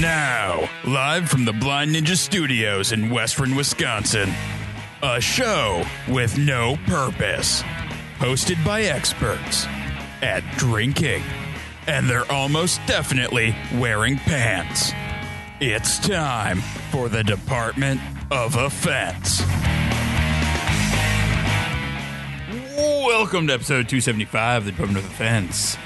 Now, live from the Blind Ninja Studios in Western Wisconsin, a show with no purpose, hosted by experts at drinking, and they're almost definitely wearing pants. It's time for the Department of Offense. Welcome to episode 275 of the Department of Offense.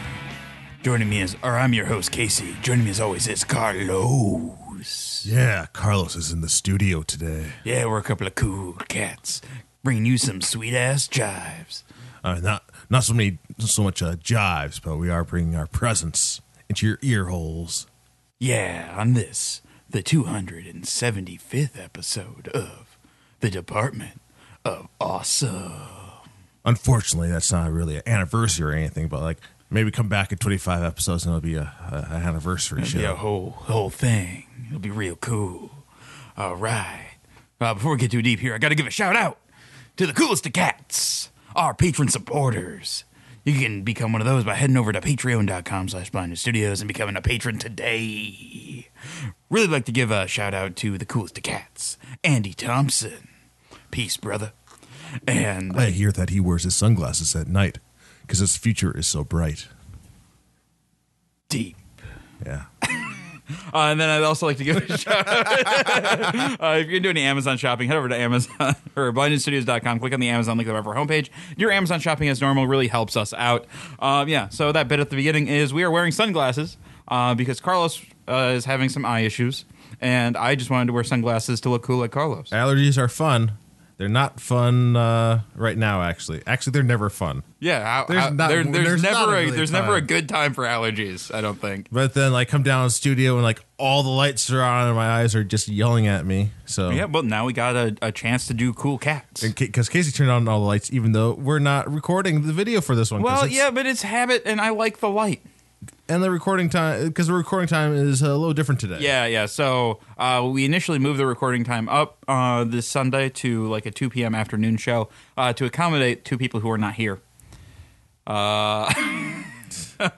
Joining me is, or I'm your host, Casey. Joining me as always is Carlos. Yeah, Carlos is in the studio today. Yeah, we're a couple of cool cats, bringing you some sweet ass jives. Uh, not not so many, not so much uh, jives, but we are bringing our presence into your ear holes. Yeah, on this, the 275th episode of the Department of Awesome. Unfortunately, that's not really an anniversary or anything, but like maybe come back in 25 episodes and it'll be a, a, an anniversary It'll be a whole whole thing. It'll be real cool. All right. Uh, before we get too deep here, I got to give a shout out to the coolest of cats, our patron supporters. You can become one of those by heading over to patreon.com slash studios and becoming a patron today. Really like to give a shout out to the coolest of cats, Andy Thompson. Peace, brother. And I hear that he wears his sunglasses at night because his future is so bright. deep. Yeah. Uh, and then I'd also like to give a shout out. uh, if you're doing any Amazon shopping, head over to Amazon or blindninjastudios.com. Click on the Amazon link of our homepage. Your Amazon shopping as normal really helps us out. Um, yeah, so that bit at the beginning is we are wearing sunglasses uh, because Carlos uh, is having some eye issues. And I just wanted to wear sunglasses to look cool like Carlos. Allergies are fun. They're not fun uh, right now, actually. Actually, they're never fun. Yeah, how, There's not- there- there's, there's never a a, really there's never a good time for allergies. I don't think. But then, like, come down to the studio and like all the lights are on and my eyes are just yelling at me. So Yeah, but now we got a, a chance to do cool cats. because Casey turned on all the lights, even though we're not recording the video for this one. Well, yeah, but it's habit, and I like the light. And the recording time because the recording time is a little different today. Yeah, yeah. So uh, we initially moved the recording time up uh, this Sunday to like a 2 p.m. afternoon show uh, to accommodate two people who are not here. Uh,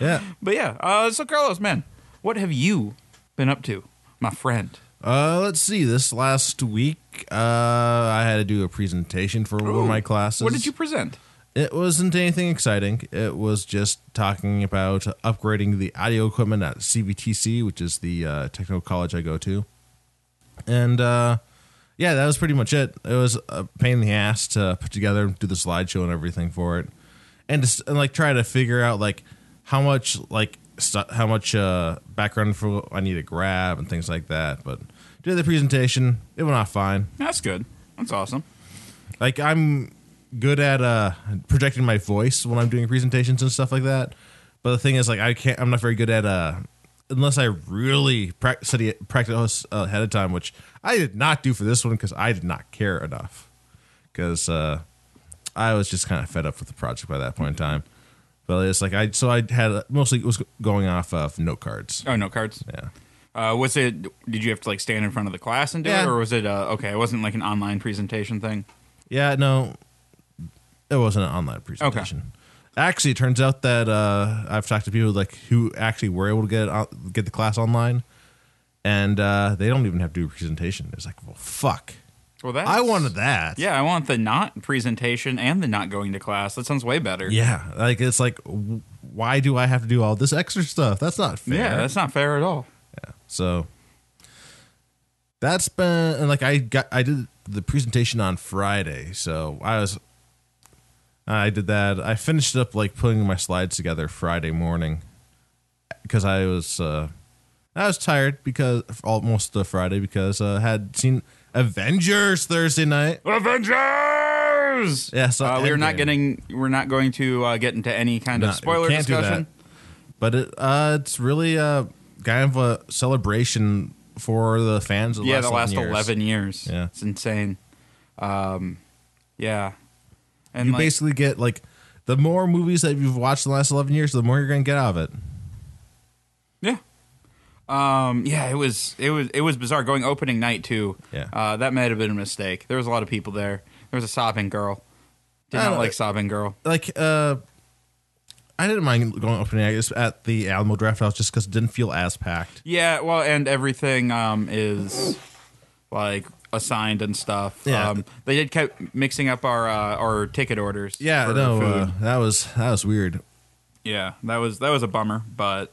yeah. but yeah, uh, so Carlos, man, what have you been up to, my friend? Uh, let's see. This last week, uh, I had to do a presentation for one of my classes. What did you present? It wasn't anything exciting. It was just talking about upgrading the audio equipment at CVTC, which is the uh, technical college I go to. And uh, yeah, that was pretty much it. It was a pain in the ass to put together, do the slideshow and everything for it, and just and like try to figure out like how much like stu- how much uh, background info I need to grab and things like that. But did the presentation, it went off fine That's good. That's awesome. like I'm good at uh projecting my voice when I'm doing presentations and stuff like that. But the thing is, like, I can't. I'm not very good at uh unless I really prac- study it, practice uh, ahead of time, which I did not do for this one because I did not care enough. Because uh, I was just kind of fed up with the project by that point in time. But it's like I so I had mostly it was going off of note cards. Oh, note cards. Yeah. Uh, was it? Did you have to like stand in front of the class and do Yeah. it, or was it? Uh, okay, it wasn't like an online presentation thing. Yeah, no, it wasn't an online presentation. Okay. Actually, it turns out that uh, I've talked to people like who actually were able to get it on, get the class online, and uh, they don't even have to do a presentation. It's like, well, fuck. Well, that I wanted that. Yeah, I want the not presentation and the not going to class. That sounds way better. yeah. Like it's like, why do I have to do all this extra stuff? That's not fair. Yeah, that's not fair at all. Yeah. So that's been and like I got I did the presentation on Friday, so I was I did that. I finished up like putting my slides together Friday morning because I was uh I was tired because almost uh, Friday because uh, I had seen Avengers Thursday night. Avengers. Yeah, so uh, we are not getting. We're not going to uh, get into any kind No, of spoiler can't do discussion. But it uh it's really uh kind of a celebration for the fans of the Yeah, last the last 11 years. eleven years. Yeah. it's insane. Um, yeah, and you like, basically get like the more movies that you've watched in the last 11 years the more you're going to get out of it yeah. Um, yeah, it was it was it was bizarre going opening night too. Yeah. uh, that might have been a mistake. There was a lot of people there. There was a sobbing girl. Did I not don't- like sobbing girl. like uh I didn't mind going opening night at the Alamo Drafthouse just because it didn't feel as packed. Yeah, well, and everything um, is like assigned and stuff. Yeah. Um, they did keep mixing up our uh, our ticket orders. Yeah, for no, food. uh, that was that was weird. Yeah, that was that was a bummer, but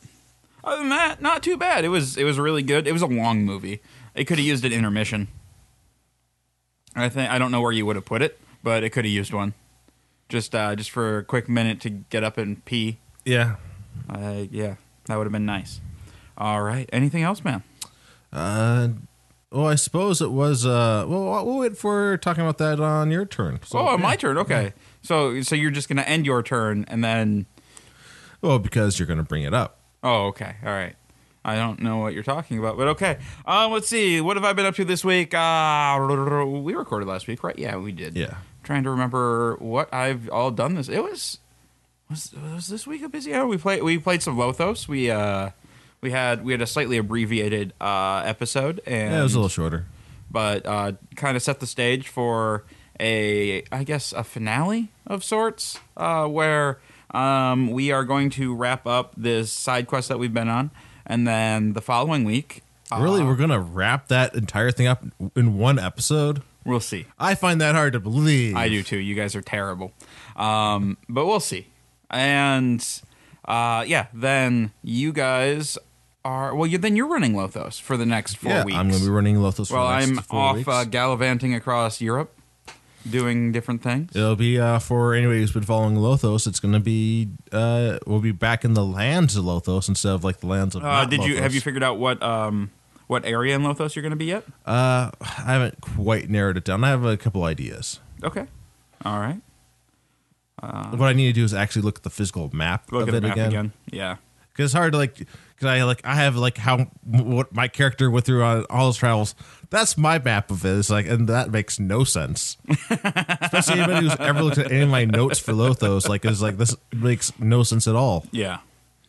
other than that, not too bad. It was it was really good. It was a long movie. It could have used an intermission. I think I don't know where you would have put it, but it could have used one. Just uh, just for a quick minute to get up and pee. Yeah. Uh, yeah, that would have been nice. All right. Anything else, man? Uh, well, I suppose it was. Uh, well, we'll wait for talking about that on your turn. So, oh, yeah. my turn. Okay. So so you're just gonna end your turn and then. Well, because you're going to bring it up. Oh, okay. All right. I don't know what you're talking about, but okay. Um, let's see. What have I been up to this week? Uh, we recorded last week, right? Yeah, we did. Yeah. Trying to remember what I've all done this. It was was was this week a busy? hour? we played we played some Lothos. We uh we had we had a slightly abbreviated uh episode and Yeah, it was a little shorter. but uh, kind of set the stage for a, I guess, a finale of sorts, uh, where um, we are going to wrap up this side quest that we've been on, and then the following week, uh, really, we're going to wrap that entire thing up in one episode. we'll see. I find that hard to believe. I do too. You guys are terrible, um, but we'll see. And uh, yeah, then you guys are well. You, then you're running Lothos for the next four yeah, weeks. I'm going to be running Lothos. For well, the next I'm off uh, gallivanting across Europe, doing different things. It'll be uh, for anybody who's been following Lothos. It's going to be uh, we'll be back in the lands of Lothos instead of like the lands of. Uh, did you have you figured out what um what area in Lothos you're going to be yet? Uh, I haven't quite narrowed it down. I have a couple ideas. Okay, all right. what I need to do is actually look at the physical map Look of at it the map again. again. Yeah, Because it's hard to like, because I like I have like how what my character went through on all his travels. That's my map of it. It's like, and that makes no sense. Especially anybody who's ever looked at any of my notes for Lothos, like is like this makes no sense at all. yeah,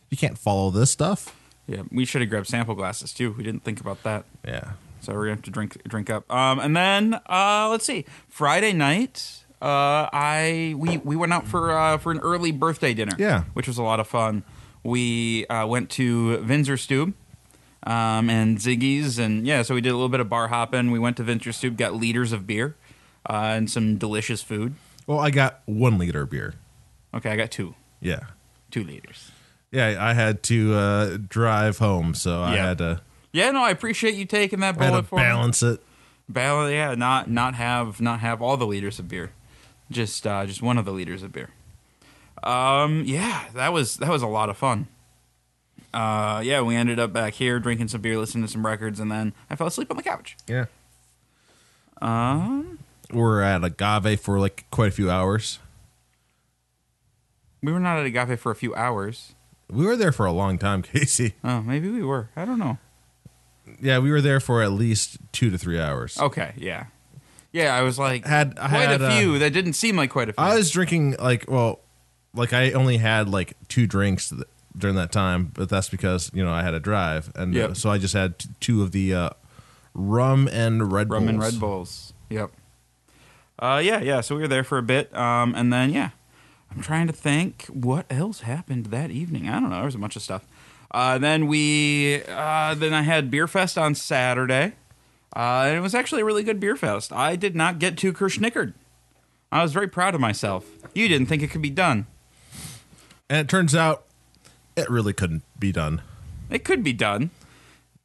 You can't follow this stuff. yeah. We should have grabbed sample glasses too. We didn't think about that. Yeah. So we're gonna have to drink drink up. Um, and then uh, let's see, Friday night, uh, I we we went out for uh, for an early birthday dinner. Yeah. which was a lot of fun. We uh, went to Winzer Stube. Um, and Ziggy's, and yeah, so we did a little bit of bar hopping. We went to Winzer Stube, got liters of beer, uh, and some delicious food. Well, I got one liter of beer. Okay, I got two, Yeah. two liters. Yeah, I had to uh, drive home, so I Yeah. had to, Yeah, no, I appreciate you taking that bullet for me. balance it. Balance, yeah, not not have not have all the liters of beer, just uh, just one of the liters of beer. Um, yeah, that was that was a lot of fun. Uh, yeah, we ended up back here drinking some beer, listening to some records, and then I fell asleep on the couch. Yeah. Um, We're at Agave for like quite a few hours. we were not at Agave for a few hours. We were there for a long time, Casey. Oh, maybe we were. I don't know. Yeah, we were there for at least two to three hours. Okay, yeah, yeah. I was like, Had- quite had, a uh, few. that didn't seem like quite a few. I was drinking like well, like I only had like two drinks th- during that time, but that's because you know I had to drive, and uh, so I just had t- two of the uh, rum and Red Rum and Bulls. Red Bulls. Yep. Uh, yeah, yeah. So we were there for a bit, um, and then yeah, I'm trying to think what else happened that evening. I don't know. There was a bunch of stuff. Uh, then we, uh, then I had beer fest on Saturday, uh, and it was actually a really good beer fest. I did not get too kerschnickered. I was very proud of myself. You didn't think it could be done. And it turns out it really couldn't be done. It could be done.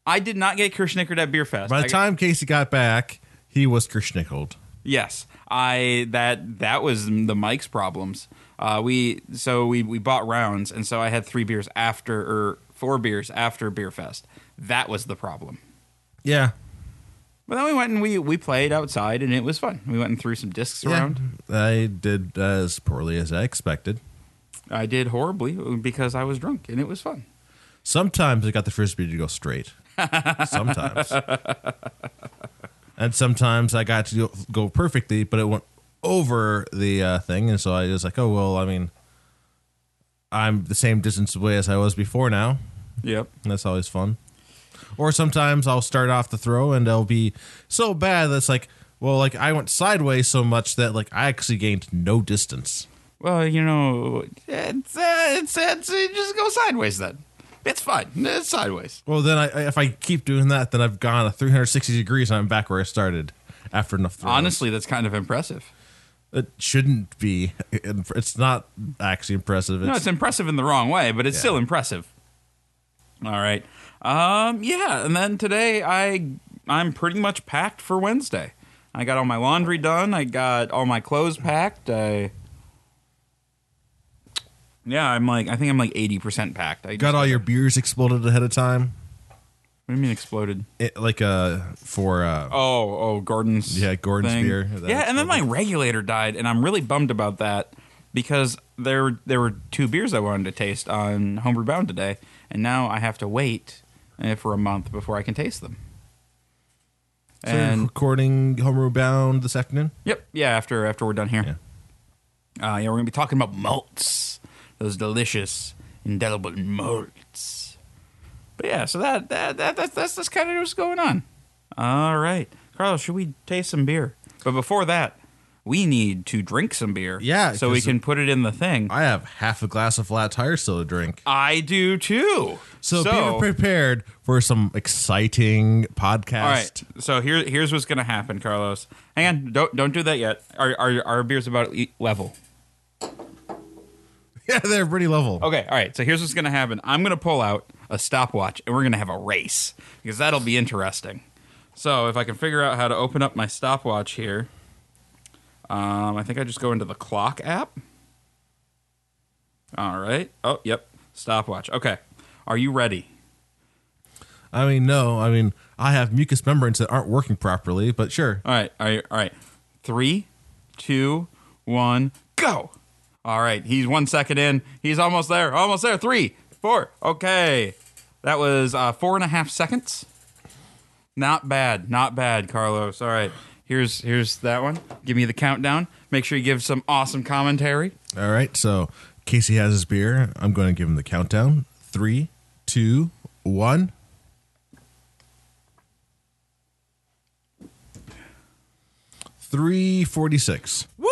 I did not get kerschnickered at beer fest. By I the got- time Casey got back, he was kerschnickled. Yes, I that that was the Mike's problems. Uh, we so we we bought rounds, and so I had three beers after or four beers after beer fest. That was the problem. Yeah, But then we went and we we played outside, and it was fun. We went and threw some discs yeah. around. I did as poorly as I expected. I did horribly because I was drunk, and it was fun. Sometimes I got the frisbee to go straight. sometimes, and sometimes I got to go, perfectly, but it went over the uh, thing, and so I was like, "Oh well." I mean, I'm the same distance away as I was before now. Yep. And that's always fun. Or sometimes I'll start off the throw and I'll be so bad that's like, well, like I went sideways so much that like I actually gained no distance. Well, you know, it's uh, it's, it's it just go sideways then. It's fine. It's sideways. Well, then I, if I keep doing that, then I've gone a 360 degrees and I'm back where I started after enough throws. Honestly, that's kind of impressive. it shouldn't be. It's not actually impressive. It's, No, it's impressive in the wrong way, but it's Yeah. still impressive. All right. Um, yeah, and then today I I'm pretty much packed for Wednesday. I got all my laundry done. I got all my clothes packed. I yeah, I'm like I think I'm like eighty percent packed. I got all your beers exploded ahead of time. What do you mean exploded? It, like uh for uh Oh, oh, Gordon's. Yeah, Gordon's thing. beer. That Yeah, and then my regulator died, and I'm really bummed about that because there there were two beers I wanted to taste on Homebrew Bound today, and now I have to wait uh, for a month before I can taste them. so you're And recording Homebrew Bound this afternoon. yep, yeah. After after we're done here, uh, yeah, we're gonna be talking about malts, those delicious, indelible malts. But yeah, so that that, that that's that's, that's kind of what's going on. All right, Carlos, should we taste some beer? But before that, we need to drink some beer. Yeah, so we can put it in the thing. I have half a glass of flat tire still to drink. I do too. So, be prepared for some exciting podcast. all right. So here here's what's gonna happen, Carlos. Hang on, don't don't do that yet. Our our, our beer's about level. Yeah, they're pretty level. Okay, all right. So here's what's going to happen. I'm going to pull out a stopwatch and we're going to have a race because that'll be interesting. So if I can figure out how to open up my stopwatch here, um, I think I just go into the clock app. All right. Oh, yep. Stopwatch. Okay. Are you ready? I mean, no. I mean, I have mucous membranes that aren't working properly, but sure. All right. All right. All right. Three, two, one, go. All right. He's one second in. He's almost there. Almost there. Three, four. Okay. That was uh, four and a half seconds. Not bad. Not bad, Carlos. All right. Here's here's that one. Give me the countdown. Make sure you give some awesome commentary. All right. So Casey has his beer. I'm going to give him the countdown. Three, two, one. Three forty-six. Woo!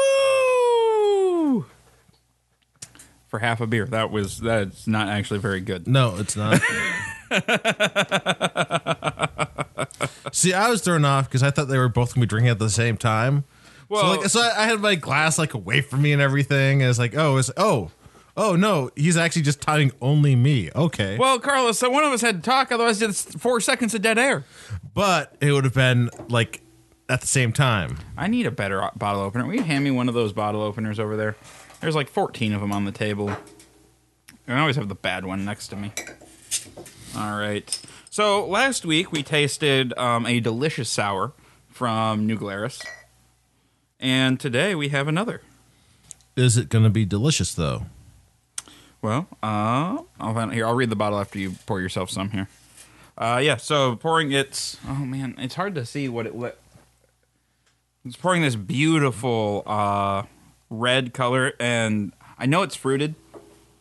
For half a beer. That was that's not actually very good. No, it's not. See, I was thrown off because I thought they were both gonna be drinking at the same time. Well- so, like, so I, I had my glass like away from me and everything. And it's like, oh, it's oh, oh no, he's actually just timing only me. Okay, Well, Carlos, so one of us had to talk, otherwise it's four seconds of dead air. but it would have been like at the same time. I need a better bottle opener. Will you hand me one of those bottle openers over there? There's like 14 of them on the table. And I always have the bad one next to me. All right. So last week we tasted um, a delicious sour from New Glarus. And today we have another. Is it gonna be delicious though? Well, uh, I'll find here. I'll read the bottle after you pour yourself some here. Uh, yeah. So pouring it's oh man, it's hard to see what it what. It's pouring this beautiful uh, red color, and I know it's fruited.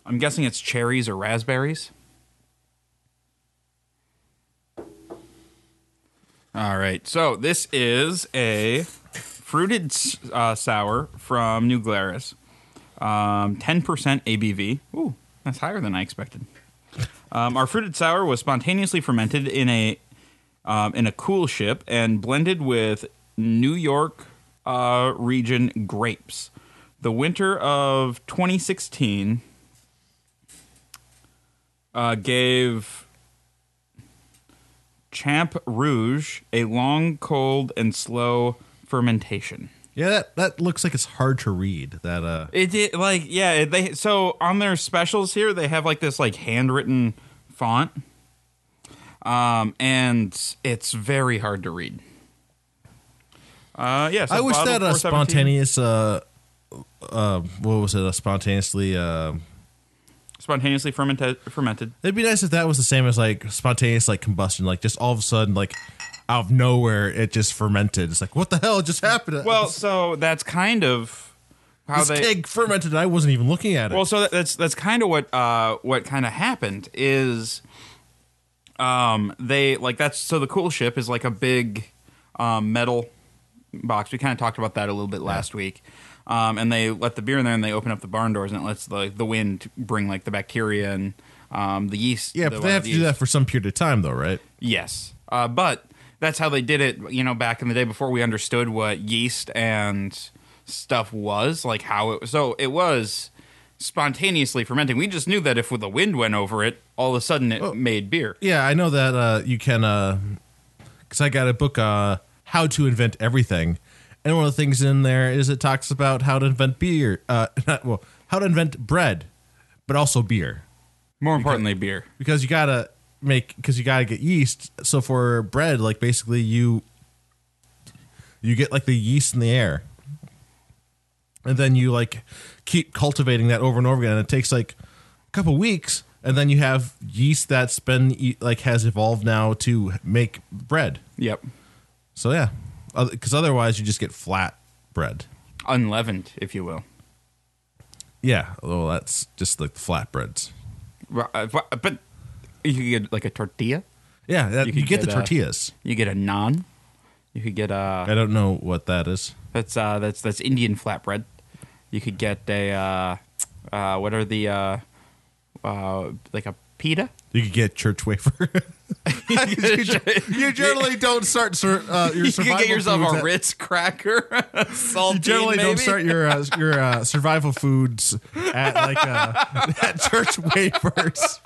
I'm guessing it's cherries or raspberries. All right. So this is a fruited uh, sour from New Glarus. Um, 10% ABV. Ooh, that's higher than I expected. Um, our fruited sour was spontaneously fermented in a um, in a coolship and blended with New York uh, region grapes. The winter of 2016 uh, gave Champ Rouge a long, cold, and slow fermentation. Yeah, that that looks like it's hard to read. That uh, It did like yeah they so on their specials here they have like this like handwritten font, um and it's very hard to read. Uh yeah, so I wish that a spontaneous uh, uh, what was it? Spontaneously uh. spontaneously fermented fermented. It'd be nice if that was the same as like spontaneous like combustion, like just all of a sudden like out of nowhere it just fermented. It's like what the hell just happened? Well, so that's kind of how this they keg fermented. and I wasn't even looking at it. Well, so that's that's kind of what uh, what kind of happened is, um, they like that's so the coolship is like a big um, metal box. We kind of talked about that a little bit last week, um, and they let the beer in there, and they open up the barn doors, and it lets the the wind bring like the bacteria and um, the yeast. Yeah, the but they have to do that for some period of time, though, right? Yes, uh, but that's how they did it. You know, back in the day before we understood what yeast and stuff was, like how it. was. So it was spontaneously fermenting. We just knew that if the wind went over it, all of a sudden it made beer. Yeah, I know that uh, you can, because I got a book, uh, How to Invent Everything. And one of the things in there is it talks about how to invent beer. Uh, not, well, how to invent bread, but also beer. More importantly, beer. Because you got to make, because you got to get yeast. So for bread, like basically you, you get like the yeast in the air. And then you like keep cultivating that over and over again. And it takes like a couple weeks. And then you have yeast that's been like has evolved now to make bread. Yep, So yeah, because otherwise you just get flat bread. unleavened, if you will. Yeah, well that's just like flat breads. Ru- uh, bu- But you could get like a tortilla. Yeah, that, You you, get, get, the uh, tortillas. You get a naan. You could get a I don't know what that is. that's uh that's that's Indian flatbread. You could get a uh, uh what are the uh uh like a pita. You could get church wafer. you, you generally don't start sur- uh, your you could survival get yourself a at- Ritz cracker, saltine You generally maybe. don't start your uh, your uh, survival foods at like uh, at church wafers.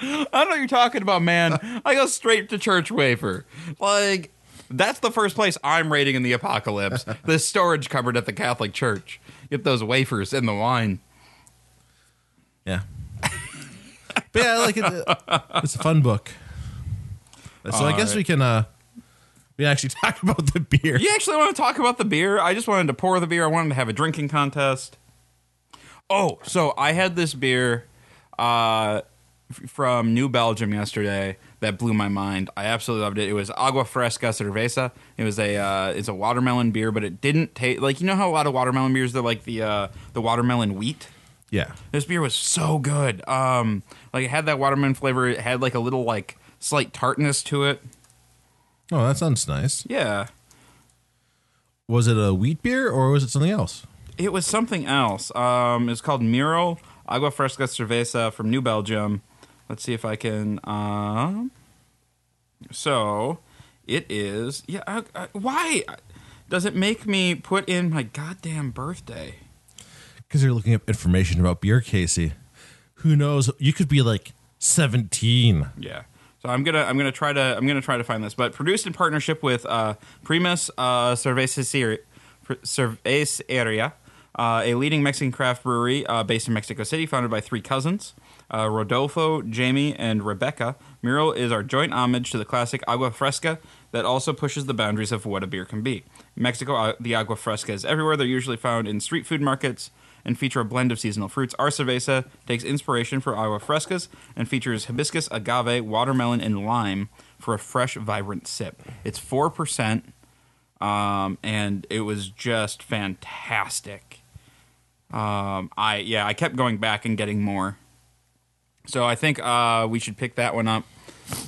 I don't know what you're talking about, man. I go straight to church wafer. Like that's the first place I'm raiding in the apocalypse. the storage cupboard at the Catholic Church. Get those wafers and the wine. Yeah. But yeah, I like it. It's a fun book. So I guess Alright. we can uh we actually talk about the beer. You actually want to talk about the beer? I just wanted to pour the beer. I wanted to have a drinking contest. Oh, so I had this beer uh, from New Belgium yesterday that blew my mind. I absolutely loved it. It was Agua Fresca Cerveza. It was a uh, it's a watermelon beer, but it didn't taste like you know how a lot of watermelon beers they're like the uh, the watermelon wheat. Yeah. This beer was so good. Um, like it had that watermelon flavor. It had like a little like slight tartness to it. Oh, that sounds nice. Yeah. Was it a wheat beer or was it something else? It was something else. Um, it's called Mural Agua Fresca Cerveza from New Belgium. Let's see if I can. Um, so it is. Yeah. Uh, uh, why does it make me put in my goddamn birthday? Because you're looking up information about beer, Casey. Who knows? You could be like 17. Yeah. So I'm gonna I'm gonna try to I'm gonna try to find this, but produced in partnership with uh, Primus uh, Cerveceria, Cerveceria uh, a leading Mexican craft brewery uh, based in Mexico City, founded by three cousins, uh, Rodolfo, Jamie, and Rebecca. Mural is our joint homage to the classic agua fresca that also pushes the boundaries of what a beer can be. In Mexico, uh, the agua fresca is everywhere. They're usually found in street food markets and feature a blend of seasonal fruits. Our cerveza takes inspiration for agua frescas and features hibiscus, agave, watermelon, and lime for a fresh, vibrant sip. It's 4%, um, and it was just fantastic. Um, I yeah, I kept going back and getting more. So I think uh, we should pick that one up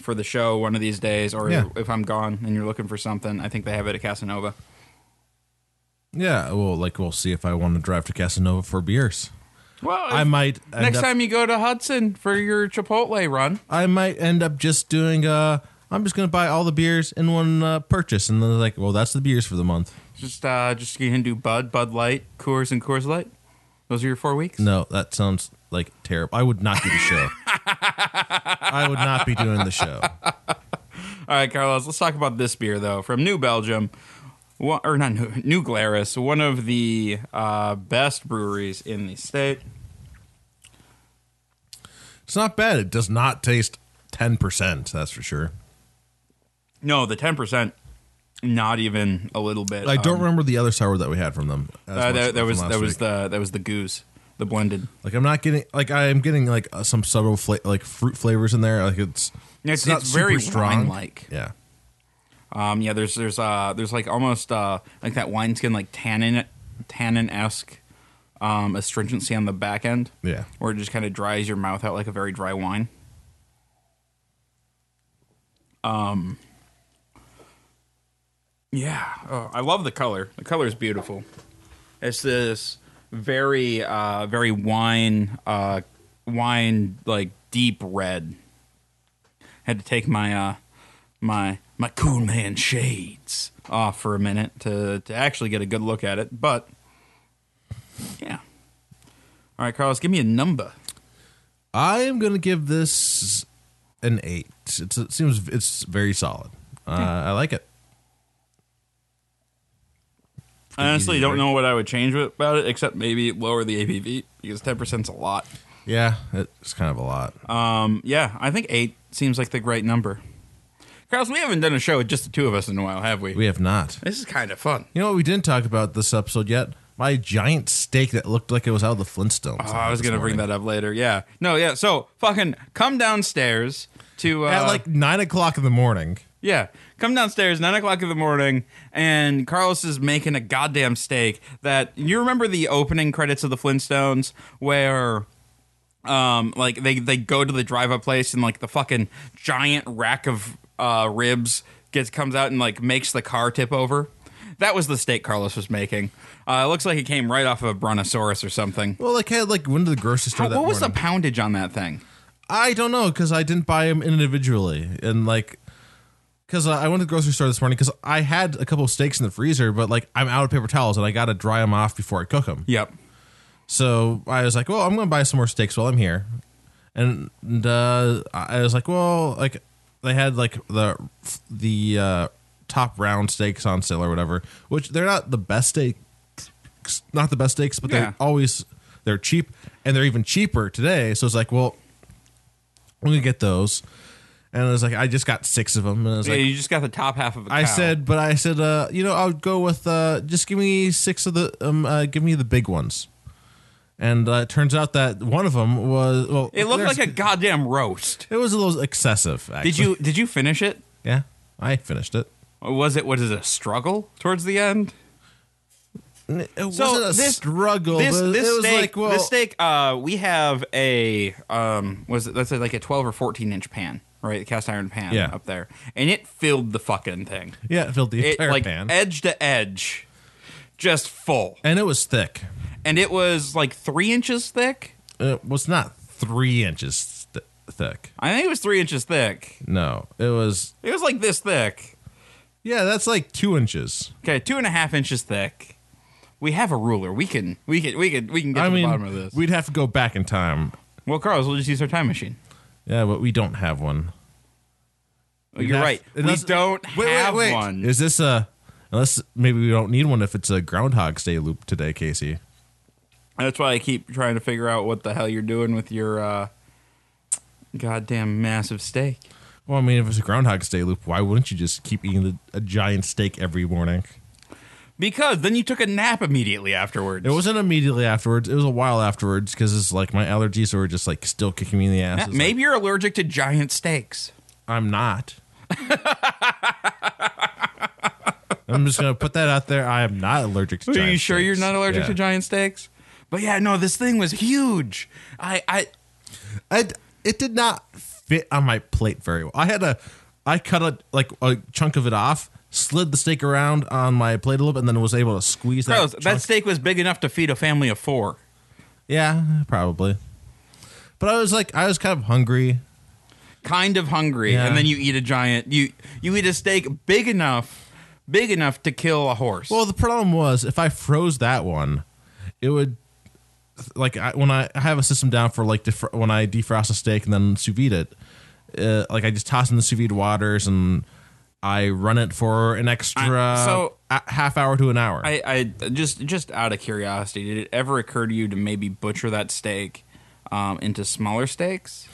for the show one of these days, or Yeah. if I'm gone and you're looking for something, I think they have it at Casanova. Yeah, well, like we'll see if I want to drive to Casanova for beers. Well, I might end next up, time you go to Hudson for your Chipotle run, I might end up just doing uh I'm just gonna buy all the beers in one uh, purchase, and then like, well, that's the beers for the month. just uh, just you can do Bud, Bud Light, Coors, and Coors Light. Those are your four weeks. No, that sounds like terrible. I would not do the show. I would not be doing the show. All right, Carlos, let's talk about this beer, though, from New Belgium. One, or not New, New Glarus, one of the uh, best breweries in the state. It's not bad. It does not taste ten percent. That's for sure. No, the 10%, not even a little bit. I don't Um, remember the other sour that we had from them. Uh, that, that was that was the that was the goose, the blended. like I'm not getting like I am getting like uh, some subtle fla- like fruit flavors in there. Like it's It's, not it's very strong. like. yeah. Um, yeah, there's there's uh there's like almost uh like that wineskin like tannin tannin esque um astringency on the back end, Yeah. where it just kind of dries your mouth out like a very dry wine. Um. Yeah, oh, I love the color. The color is beautiful. It's this very uh very wine uh wine like deep red. Had to take my uh my my cool man shades off for a minute to to actually get a good look at it, but yeah. All right, Carlos, give me a number. I am going to give this an eight. It's, it seems it's very solid. Uh, I like it. I honestly don't know what I would change about it, except maybe lower the ABV because ten percent's a lot. Yeah, it's kind of a lot. Um, yeah, I think eight seems like the right number. Carlos, we haven't done a show with just the two of us in a while, have we? we have not. This is kind of fun. You know what we didn't talk about this episode yet? My giant steak that looked like it was out of the Flintstones. Oh, I was gonna bring that up later. Yeah, no, yeah. So fucking come downstairs to uh, At like nine o'clock in the morning. Yeah, come downstairs nine o'clock in the morning, and Carlos is making a goddamn steak. That you remember the opening credits of the Flintstones where, um, like they they go to the drive-up place and like the fucking giant rack of uh, ribs gets comes out and like makes the car tip over. That was the steak Carlos was making. Uh, it looks like it came right off of a brontosaurus or something. Well, like I had like went to the grocery store How, that what was the poundage on that thing? I don't know because I didn't buy them individually, and like, because uh, I went to the grocery store this morning because I had a couple of steaks in the freezer, but like I'm out of paper towels and I got to dry them off before I cook them. Yep. So I was like, well, I'm going to buy some more steaks while I'm here, and, and uh, I was like, well, like they had like the the uh, top round steaks on sale or whatever, which they're not the best steak, not the best steaks, but Yeah. they're always they're cheap and they're even cheaper today. So it's like, well, I'm gonna get those, and I was like, I just got six of them, and I was Yeah, like. you just got the top half of a cow. I said, but I said, uh, you know, I'll go with uh, just give me six of the, um, uh, give me the big ones. And uh, it turns out that one of them was well. it looked there's- like a goddamn roast. It was a little excessive. Actually. Did you did you finish it? Yeah, I finished it. Was it was it a struggle towards the end? It So wasn't a this- struggle. This but this it was steak, like, well, this steak. Uh, we have a um, was it? That's like a twelve or fourteen inch pan, right? Cast iron pan, Yeah. up there, and it filled the fucking thing. yeah, it filled the It entire like pan, edge to edge, just full, and it was thick. And it was like three inches thick. Uh, it was not three inches th- thick. I think it was three inches thick. No, it was. It was like this thick. Yeah, that's like two inches. Okay, two and a half inches thick. We have a ruler. We can we can we can we can get I to mean, the bottom of this. we'd have to go back in time. well, Carlos, we'll just use our time machine. Yeah, but we don't have one. Oh, You're have- right. We don't Wait, wait, have wait. one. Is this a unless maybe we don't need one if it's a Groundhog Day loop today, Casey? That's why I keep trying to figure out what the hell you're doing with your uh, goddamn massive steak. Well, I mean, if it's a Groundhog Day loop, why wouldn't you just keep eating the, a giant steak every morning? Because then you took a nap immediately afterwards. It wasn't immediately afterwards. It was a while afterwards because it's like my allergies were just like still kicking me in the ass. It's like, maybe you're allergic to giant steaks. I'm not. I'm just gonna put that out there. I am not allergic to. Are you sure you're not allergic Yeah. to giant steaks? But yeah, no, this thing was huge. I, I I, it did not fit on my plate very well. I had a, I cut a like a chunk of it off, slid the steak around on my plate a little bit, and then was able to squeeze that. Carlos, that chunk- steak was big enough to feed a family of four. yeah, probably. But I was like, I was kind of hungry. kind of hungry, Yeah. and then you eat a giant. You you eat a steak big enough, big enough to kill a horse. Well, the problem was if I froze that one, it would like I, when I I have a system down for like def- when I defrost a steak and then sous vide it. Uh, like I just toss in the sous vide waters and I run it for an extra I- so- a- half hour to an hour. I, I just just out of curiosity, did it ever occur to you to maybe butcher that steak um, into smaller steaks?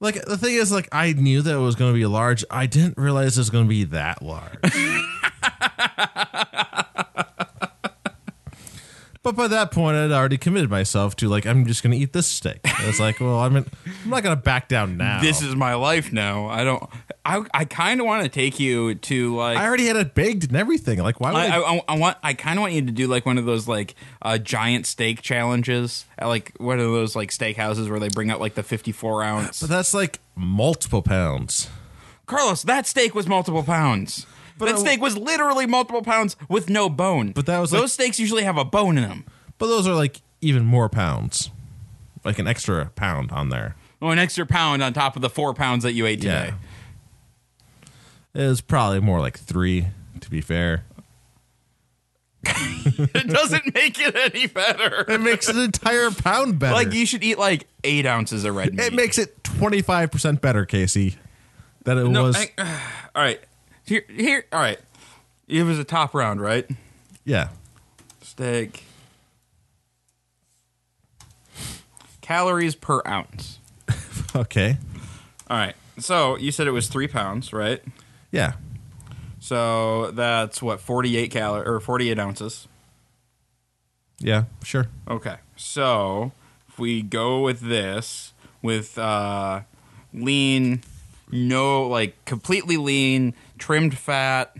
like the thing is, like I knew that it was going to be large. I didn't realize it was going to be that large. But by that point, I'd already committed myself to like I'm just going to eat this steak. It's like, well, I'm, I'm not going to back down now. This is my life now. I don't. I I kind of want to take you to like. I already had it baked and everything. Like, why would I, I? I, I want. I kind of want you to do like one of those like uh, giant steak challenges at like one of those like steakhouses where they bring out like the fifty-four ounce. but that's like multiple pounds. Carlos, that steak was multiple pounds. That I- steak was literally multiple pounds with no bone. But that was those like- steaks usually have a bone in them. But those are like even more pounds, like an extra pound on there. Oh, an extra pound on top of the four pounds that you ate today. It was probably more like three, to be fair. it doesn't make it any better. It makes an entire pound better. Like you should eat like eight ounces of red meat. it makes it twenty five percent better, Casey. That it no. was. I- all right, here, here. All right, it was a top round, right? yeah, Steak. Calories per ounce. okay, All right. So you said it was three pounds, right? yeah, So that's what forty-eight cal or forty-eight ounces. yeah, sure. Okay. So if we go with this, with uh, lean, no, like completely lean, trimmed fat,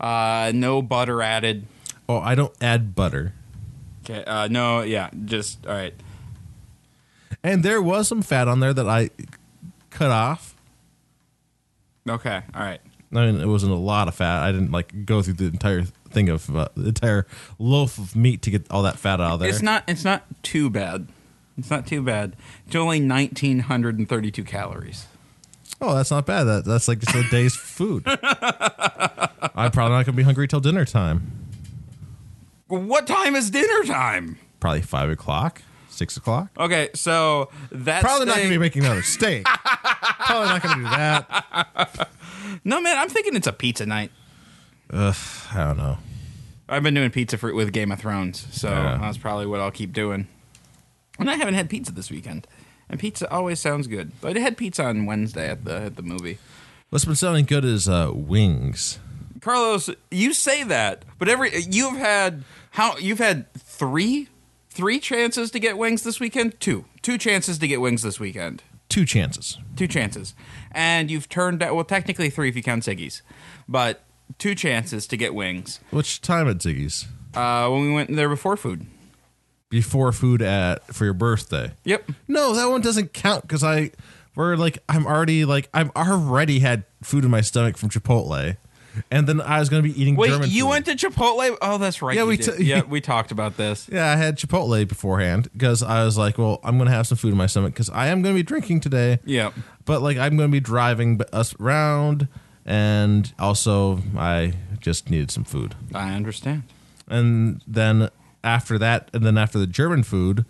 uh, no butter added. Oh, I don't add butter, Okay. Uh, no, yeah, just all right. and there was some fat on there that I cut off. Okay. All right. I mean, it wasn't a lot of fat. I didn't like go through the entire thing of uh, the entire loaf of meat to get all that fat out of there. It's not. It's not too bad. It's not too bad. It's only nineteen hundred and thirty-two calories. Oh, that's not bad. That that's like just a day's food. I'm probably not gonna be hungry till dinner time. What time is dinner time? Probably five o'clock, six o'clock. Okay, so that's Probably not gonna be making another steak. probably not gonna do that. No, man, I'm thinking it's a pizza night. Ugh, I don't know. I've been doing pizza for with Game of Thrones, so Yeah. that's probably what I'll keep doing. And I haven't had pizza this weekend, and pizza always sounds good. But I had pizza on Wednesday at the at the movie. What's been sounding good is uh, wings. Carlos, you say that, but every you've had how you've had three three chances to get wings this weekend. Two two chances to get wings this weekend. Two chances. Two chances, and you've turned out well technically three if you count Ziggy's, but two chances to get wings. Which time at Ziggy's? Uh, when we went there before food. Before food at for your birthday. Yep. No, that one doesn't count because I we're like I'm already like I've already had food in my stomach from Chipotle, and then I was gonna be eating. Wait, German you food. went to Chipotle? Oh, that's right. Yeah, we t- yeah, we talked about this. Yeah, I had Chipotle beforehand because I was like, well, I'm gonna have some food in my stomach because I am gonna be drinking today. Yeah. but like I'm gonna be driving us around, and also I just needed some food. I understand. And then after that, and then after the German food,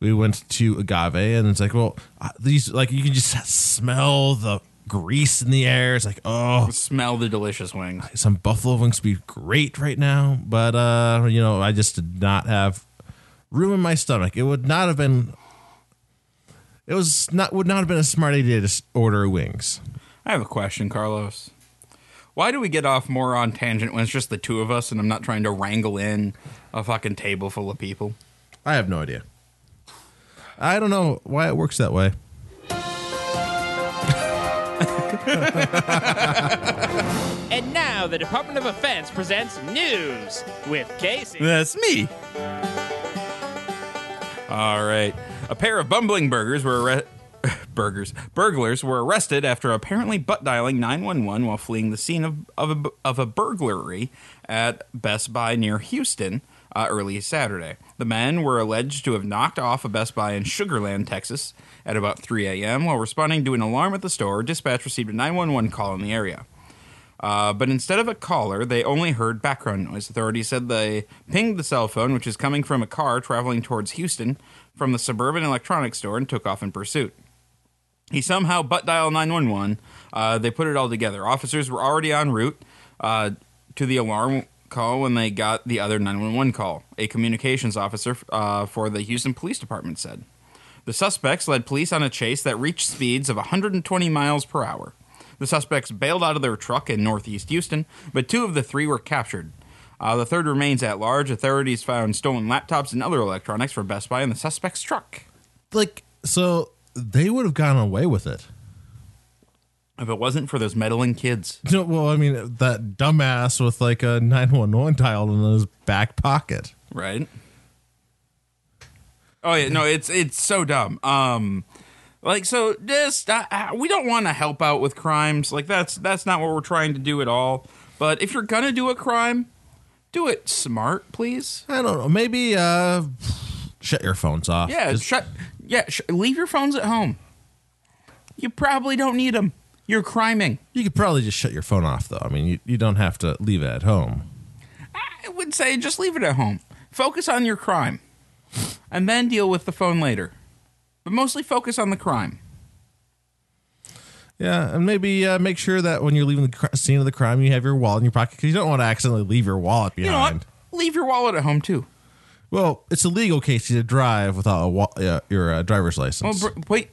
we went to Agave, and it's like, well, uh, these like you can just smell the grease in the air. It's like, oh, Smell the delicious wings. some buffalo wings would be great right now, but uh, you know, I just did not have room in my stomach. It would not have been. It was not would not have been a smart idea to order wings. I have a question, Carlos. Why do we get off more on tangent when it's just the two of us and I'm not trying to wrangle in a fucking table full of people? I have no idea. I don't know why it works that way. And now the Department of Defense presents news with Casey. That's me. All right. A pair of bumbling burgers were arre- burgers burglars were arrested after apparently butt dialing 911 while fleeing the scene of of a, of a burglary at Best Buy near Houston uh, early Saturday. The men were alleged to have knocked off a Best Buy in Sugar Land, Texas, at about 3 a.m. while responding to an alarm at the store. Dispatch received a 911 call in the area. Uh, but instead of a caller, they only heard background noise. Authorities said they pinged the cell phone, which is coming from a car traveling towards Houston from the suburban electronics store, and took off in pursuit. He somehow butt dialed 911. Uh, they put it all together. Officers were already en route uh, to the alarm call when they got the other 911 call. A communications officer uh, for the Houston Police Department said. The suspects led police on a chase that reached speeds of 120 miles per hour. The suspects bailed out of their truck in northeast Houston, but two of the three were captured. Uh, the third remains at large. Authorities found stolen laptops and other electronics from Best Buy in the suspect's truck. Like, so they would have gotten away with it. If it wasn't for those meddling kids. No, well, I mean, that dumbass with like a 911 dialed in his back pocket. right? Oh yeah, no, it's it's so dumb. Um, like so, just uh, we don't want to help out with crimes. Like that's that's not what we're trying to do at all. But if you're gonna do a crime, do it smart, please. I don't know. Maybe uh, shut your phones off. Yeah, Just- shut. Yeah, sh- leave your phones at home. You probably don't need them. You're criming. you could probably just shut your phone off, though. I mean, you, you don't have to leave it at home. I would say just leave it at home. Focus on your crime, and then deal with the phone later. But mostly focus on the crime. Yeah, and maybe uh, make sure that when you're leaving the cr- scene of the crime, you have your wallet in your pocket because you don't want to accidentally leave your wallet You know behind. what? Leave your wallet at home too. Well, it's illegal, Casey, to drive without a wa- uh, your uh, driver's Well, license. br- wait.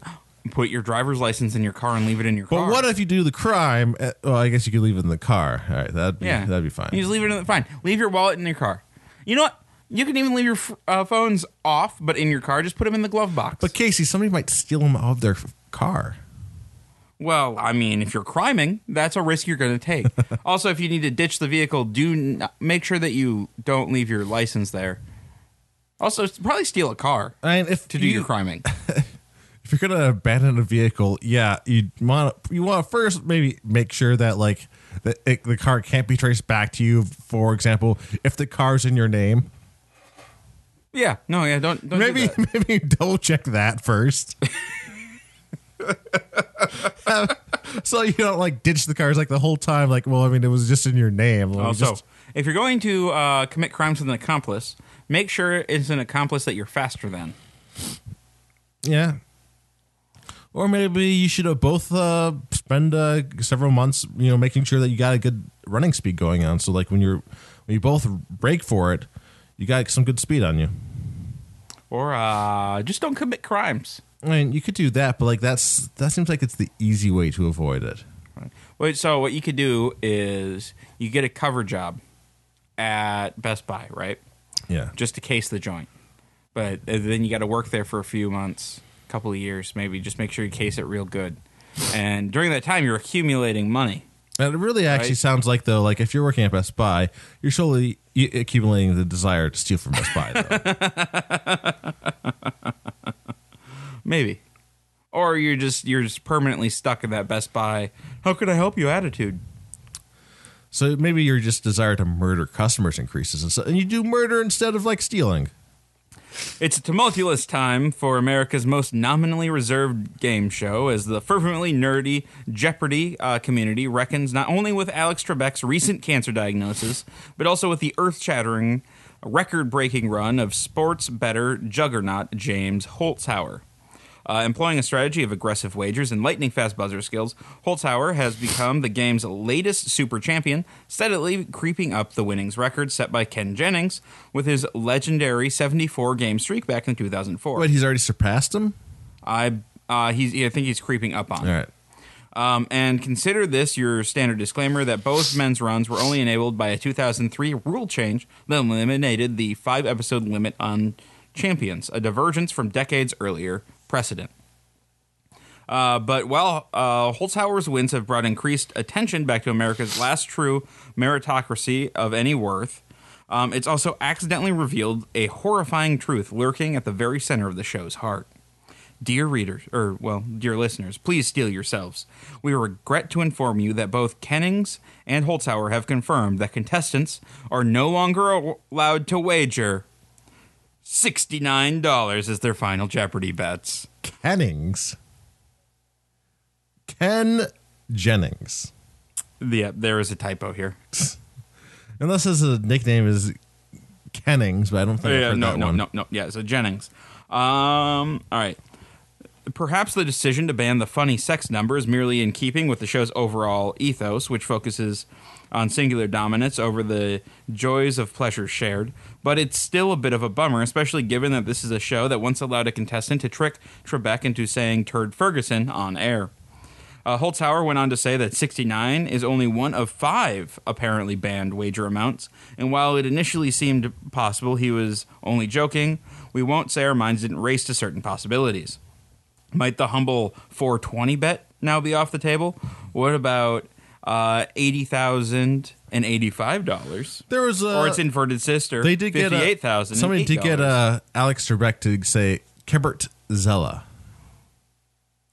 Put your driver's license in your car and leave it in your car. but what if you do the crime? Uh, well, I guess you could leave it in the car. All right, that'd be, Yeah, that'd be fine. You just leave it in the fine. Leave your wallet in your car. You know what? You can even leave your f- uh, phones off, but in your car, just put them in the glove box. But Casey, somebody might steal them out of their f- car. Well, I mean, if you're criming, that's a risk you're going to take. also, if you need to ditch the vehicle, do n- make sure that you don't leave your license there. Also, probably steal a car I mean, if to do you, your criming. if you're gonna abandon a vehicle, yeah, you want you want to first maybe make sure that like that it, the car can't be traced back to you. For example, if the car's in your name, yeah, no, yeah, don't, don't do maybe that. maybe double check that first. so you don't like ditch the cars like the whole time. Like, well, I mean, it was just in your name. Me Also, just- if you're going to uh, commit crimes with an accomplice, make sure it's an accomplice that you're faster than. yeah. Or maybe you should have both uh, spend uh, several months, you know, making sure that you got a good running speed going on. So, like when you're when you both break for it, you got some good speed on you. Or uh, just don't commit crimes. I mean, you could do that, but like that's that seems like it's the easy way to avoid it. Right. Wait, so what you could do is you get a cover job at Best Buy, right? Yeah. Just to case the joint. But uh, then you got to work there for a few months, a couple of years, maybe. Just make sure you case it real good. And during that time, you're accumulating money. And it really actually Right. sounds like though, like if you're working at Best Buy, you're slowly accumulating the desire to steal from Best Buy. Though. Maybe. Or you're just you're just permanently stuck in that Best Buy. How could I help you attitude? So maybe your just desire to murder customers increases, and, so, and you do murder instead of like stealing. It's a tumultuous time for America's most nominally reserved game show as the fervently nerdy Jeopardy uh, community reckons not only with Alex Trebek's recent cancer diagnosis, but also with the earth shattering, record breaking run of sports better juggernaut James Holzhauer. Uh, employing a strategy of aggressive wagers and lightning fast buzzer skills, Holzhauer has become the game's latest super champion, steadily creeping up the winnings record set by Ken Jennings with his legendary 74 game streak back in 2004. Wait, he's already surpassed him. I uh, he's I think he's creeping up on. All right. Um, and consider this your standard disclaimer that both men's runs were only enabled by a 2003 rule change that eliminated the five episode limit on champions, a divergence from decades earlier precedent. Uh, but while uh, Holzhauer's wins have brought increased attention back to America's last true meritocracy of any worth, um, it's also accidentally revealed a horrifying truth lurking at the very center of the show's heart. Dear readers, or, well, dear listeners, please steel yourselves. We regret to inform you that both Kennings and Holzhauer have confirmed that contestants are no longer allowed to wager $69 as their final Jeopardy bets. Kennings. Ken Jennings. Yeah, there is a typo here. Unless his uh, nickname is Kennings, but I don't think I've Yeah, heard no, that no, one. no, no. Yeah, so Jennings. Um, all right. Perhaps the decision to ban the funny sex number is merely in keeping with the show's overall ethos, which focuses on singular dominance over the joys of pleasure shared. But it's still a bit of a bummer, especially given that this is a show that once allowed a contestant to trick Trebek into saying Turd Ferguson on air. Uh, Holzhauer went on to say that 69 is only one of five apparently banned wager amounts, and while it initially seemed possible he was only joking, we won't say our minds didn't race to certain possibilities. Might the humble 420 bet now be off the table? What about uh, $80,085? There was a. or its inverted sister, they did get a, 58000 Somebody did get uh, Alex Trebek to say Kebert Xela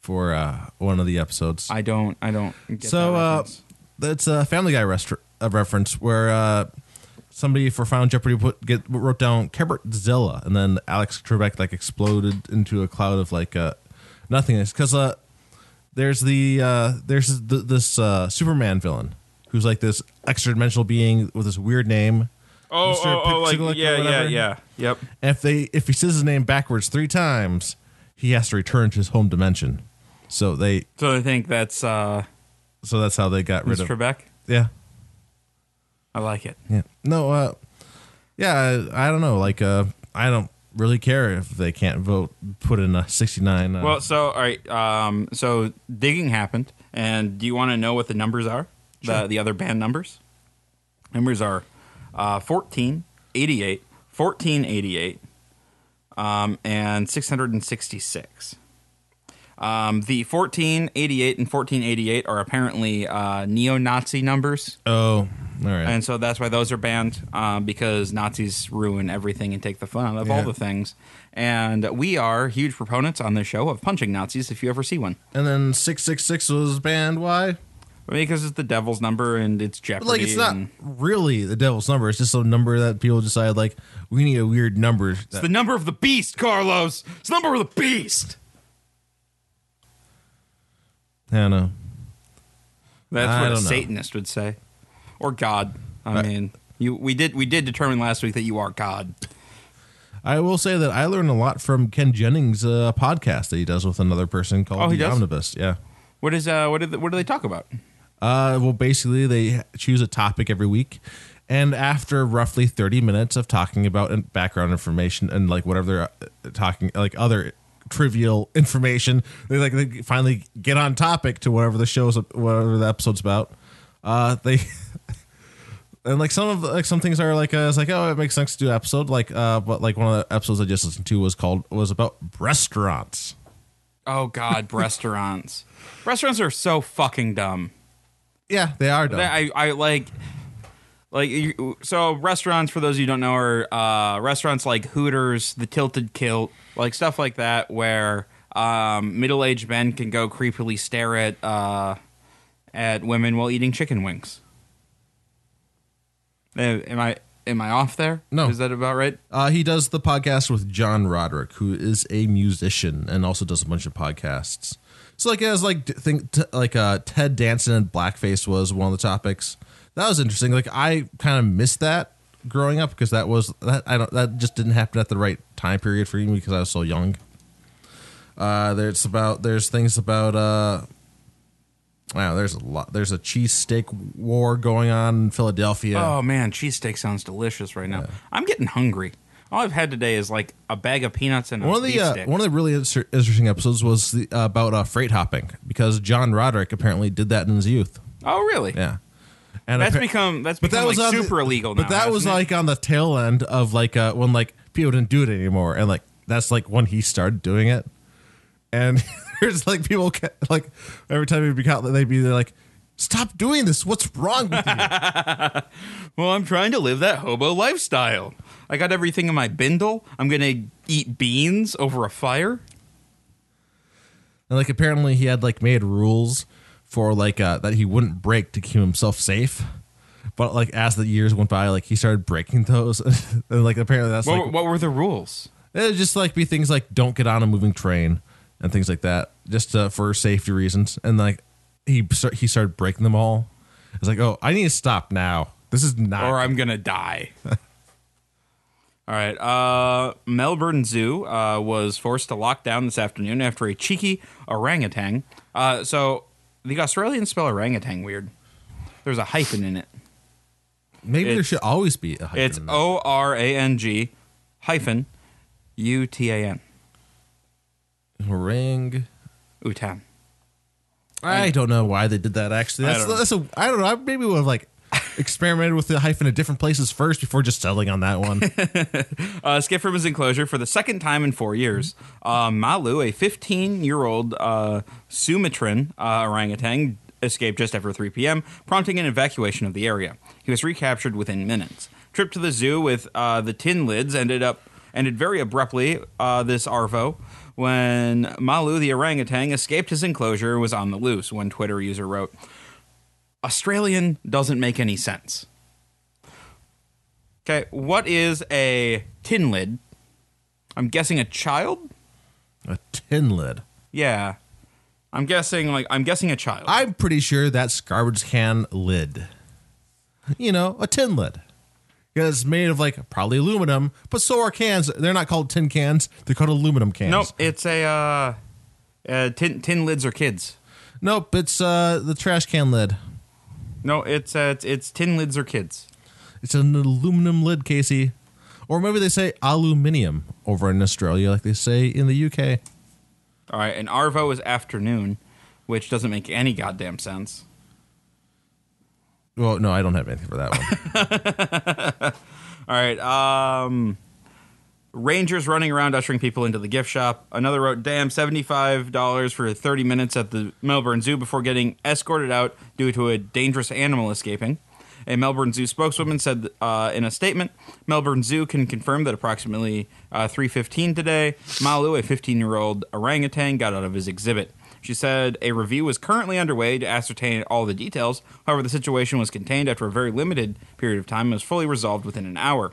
for uh, one of the episodes. I don't, I don't get so that uh, that's a Family Guy a reference where uh, somebody for Final Jeopardy put get wrote down Zilla, and then Alex Trebek like exploded into a cloud of like uh, nothingness because uh, there's the uh, there's th- this uh, Superman villain who's like this extra dimensional being with this weird name. Oh, Mr. oh, oh, like yeah, yeah, yeah. Yep. And if they if he says his name backwards three times, he has to return to his home dimension. So they So I think that's uh, so that's how they got rid Mr. of Trebek. yeah I like it. yeah no uh yeah I, I don't know like uh I don't really care if they can't vote put in a sixty nine. Uh, Well, so all right. Um, so digging happened, and do you want to know what the numbers are? The the other banned numbers. Numbers are uh, 14, 88, 1488, um, and 666. Um, the 1488 and 1488 are apparently uh, neo-Nazi numbers, oh all right and so that's why those are banned um, because Nazis ruin everything and take the fun out of all Yeah. the things. And we are huge proponents on this show of punching Nazis if you ever see one. and then six six six was banned. Why? Because it's the devil's number and it's Jeopardy. Like it's not and- really the devil's number. It's just a number that people decide like we need a weird number. It's the number of the beast, Carlos. It's the number of the beast. I don't know. That's I what a don't know. Satanist would say, or God. I Right. mean, you we did we did determine last week that you are God. I will say that I learned a lot from Ken Jennings' uh, podcast that he does with another person called Oh, the does? Omnibus. Yeah. What is uh what did what do they talk about? Uh, well, basically, they choose a topic every week, and after roughly thirty minutes of talking about background information and like whatever they're uh, talking, like other trivial information, they like they finally get on topic to whatever the show's whatever the episode's about. Uh, they. And like some of like some things are like uh, it's like oh it makes sense to do an episode like uh but like one of the episodes I just listened to was called was about breastaurants Oh God, breastaurants. Breastaurants are so fucking dumb. yeah they are dumb. I, I like like so breastaurants for those of you who don't know are uh, breastaurants like Hooters, the Tilted Kilt, like stuff like that where um, middle-aged men can go creepily stare at uh, at women while eating chicken wings. Am I am I off there? No. is that about right? Uh, he does the podcast with John Roderick, who is a musician and also does a bunch of podcasts. So like as like think t- like uh, Ted Danson and blackface was one of the topics. That was interesting. Like I kind of missed that growing up because that was that I don't that just didn't happen at the right time period for me because I was so young. Uh, there's about there's things about uh, wow. There's a lot. There's a cheesesteak war going on in Philadelphia. Oh man, cheesesteak sounds delicious right now. I'm getting hungry. All I've had today is like a bag of peanuts and a One of the uh, one of the really interesting episodes was the, uh, about uh, freight hopping because John Roderick apparently did that in his youth. oh really? Yeah, and That's appa- become that's but become that was like on the- super illegal But now. that was it? like on the tail end of like uh, when like people didn't do it anymore, and like that's like when he started doing it. And there's like people ca- like every time he'd be caught, they'd be like, "Stop doing this! What's wrong with you?" Well, I'm trying to live that hobo lifestyle. I got everything in my bindle. I'm gonna eat beans over a fire. And like apparently he had like made rules for like uh that he wouldn't break to keep himself safe. But like as the years went by, like he started breaking those. and like apparently that's What, like what were the rules? it would just like be things like don't get on a moving train and things like that, just uh, for safety reasons. And like he he started breaking them all. It's like, oh, I need to stop now. This is not. Or I'm gonna die. All right. Uh, Melbourne Zoo uh, was forced to lock down this afternoon after a cheeky orangutan. Uh, so the Australians spell orangutan weird. There's a hyphen in it. Maybe there should always be a hyphen It's. O R A N G hyphen U T A N. ring. Utan. I don't know why they did that. Actually, I that's don't know. that's a I don't know. I maybe would have like experimented with the hyphen at different places first before just settling on that one. Uh, escaped from his enclosure for the second time in four years. Uh, Malu, a 15 year old uh, Sumatran uh, orangutan, escaped just after 3 p.m., prompting an evacuation of the area. He was recaptured within minutes. Trip to the zoo with uh, the tin lids ended up ended very abruptly. Uh, this Arvo. When Malu the orangutan escaped his enclosure and was on the loose, one Twitter user wrote. Australian doesn't make any sense. Okay, what is a tin lid? I'm guessing a child? A tin lid. Yeah. I'm guessing like I'm guessing a child. I'm pretty sure that's garbage can lid. You know, a tin lid. Because it's made of like probably aluminum, but so are cans. They're not called tin cans, they're called aluminum cans. nope, it's a uh, uh tin tin lids are kids. Nope, it's uh the trash can lid. No, it's uh, it's, it's tin lids are kids. It's an aluminum lid, Casey. Or maybe they say aluminium over in Australia, like they say in the UK. All right, and Arvo is afternoon, which doesn't make any goddamn sense. Well, no, I don't have anything for that one. All right. Um, Rangers running around ushering people into the gift shop. Another wrote, "Damn, seventy-five dollars for thirty minutes at the Melbourne Zoo before getting escorted out due to a dangerous animal escaping." A Melbourne Zoo spokeswoman said uh, in a statement, "Melbourne Zoo can confirm that approximately uh, 3:15 today, Malu, a 15-year-old orangutan, got out of his exhibit." She said a review is currently underway to ascertain all the details. However, the situation was contained after a very limited period of time and was fully resolved within an hour.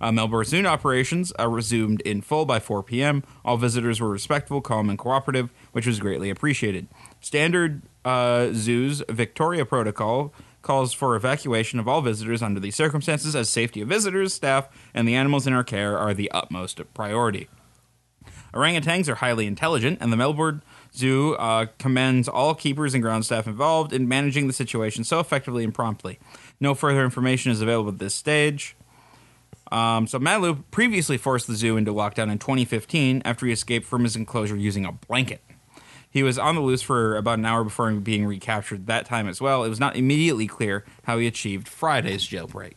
Uh, Melbourne Zoo operations uh, resumed in full by 4 p.m. All visitors were respectful, calm, and cooperative, which was greatly appreciated. Standard uh, Zoo's Victoria Protocol calls for evacuation of all visitors under these circumstances, as safety of visitors, staff, and the animals in our care are the utmost priority. Orangutans are highly intelligent, and the Melbourne Zoo uh, commends all keepers and ground staff involved in managing the situation so effectively and promptly. No further information is available at this stage. Um, so Malu previously forced the zoo into lockdown in 2015 after he escaped from his enclosure using a blanket. He was on the loose for about an hour before being recaptured that time as well. It was not immediately clear how he achieved Friday's jailbreak.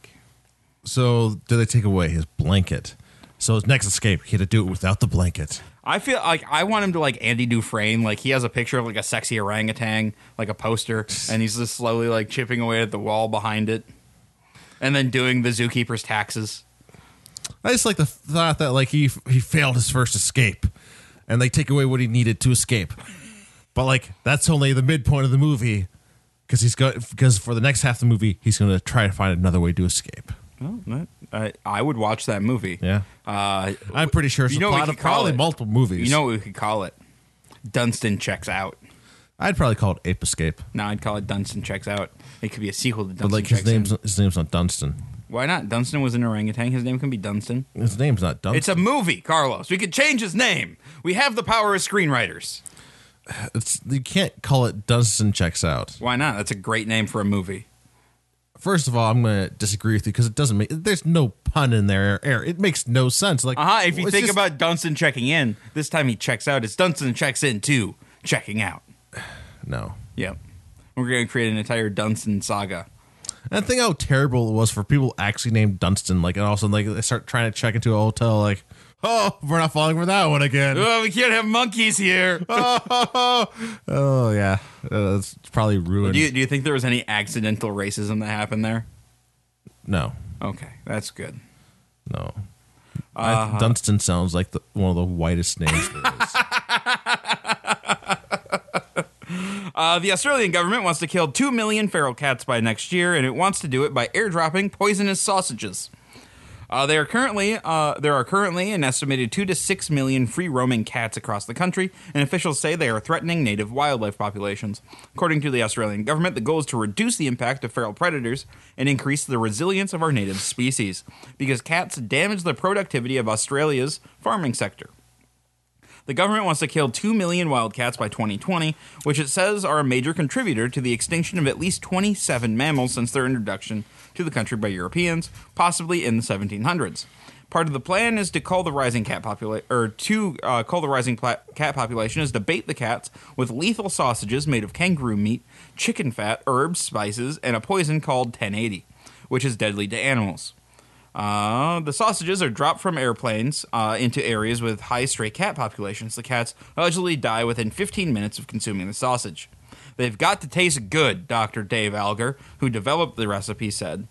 so, did they take away his blanket? So, his next escape, he had to do it without the blanket. I feel like I want him to like Andy Dufresne. Like he has a picture of like a sexy orangutan, like a poster, and he's just slowly like chipping away at the wall behind it, and then doing the zookeeper's taxes. I just like the thought that like he he failed his first escape, and they take away what he needed to escape. But like that's only the midpoint of the movie, because he's got because for the next half of the movie he's going to try to find another way to escape. Oh, that, I I would watch that movie. Yeah, Uh, I'm pretty sure it's You know what we plot of could call probably it? multiple movies. you know what we could call it? Dunston checks out. I'd probably call it Ape Escape, No, I'd call it Dunston checks out. It could be a sequel to Dunston but like his in. name's his name's not Dunston. Why not? Dunston was an orangutan. His name can be Dunston. His name's not Dunston. It's a movie, Carlos. We could change his name. We have the power as screenwriters. It's you can't call it Dunston checks out. Why not? That's a great name for a movie. First of all, I'm going to disagree with you because it doesn't make. There's no pun in there. Air. It makes no sense. Like, Uh huh. If you think just- about Dunston checking in, this time he checks out. It's Dunston checks in too, checking out. no. Yep. We're going to create an entire Dunston saga. And think how terrible it was for people actually named Dunston. Like, and all of a sudden, like they start trying to check into a hotel. Like, oh, we're not falling for that one again. Oh, we can't have monkeys here. oh yeah, uh, it's probably ruined. do, you, do you think there was any accidental racism that happened there? no, Okay, that's good. no. Uh-huh. I, Dunston sounds like the, one of the whitest names there is. Uh, the Australian government wants to kill 2 million feral cats by next year, and it wants to do it by airdropping poisonous sausages. Uh, they are currently uh, there are currently an estimated two to six million free roaming cats across the country, and officials say they are threatening native wildlife populations. According to the Australian government, the goal is to reduce the impact of feral predators and increase the resilience of our native species, because cats damage the productivity of Australia's farming sector. The government wants to kill 2 million wildcats by 2020, which it says are a major contributor to the extinction of at least 27 mammals since their introduction to the country by Europeans, possibly in the 1700s. Part of the plan is to call the rising cat population, or to uh, call the rising pla- cat population is to bait the cats with lethal sausages made of kangaroo meat, chicken fat, herbs, spices, and a poison called 1080, which is deadly to animals. Uh, the sausages are dropped from airplanes uh, into areas with high stray cat populations. The cats allegedly die within 15 minutes of consuming the sausage. They've got to taste good, Dr. Dave Algar, who developed the recipe, said.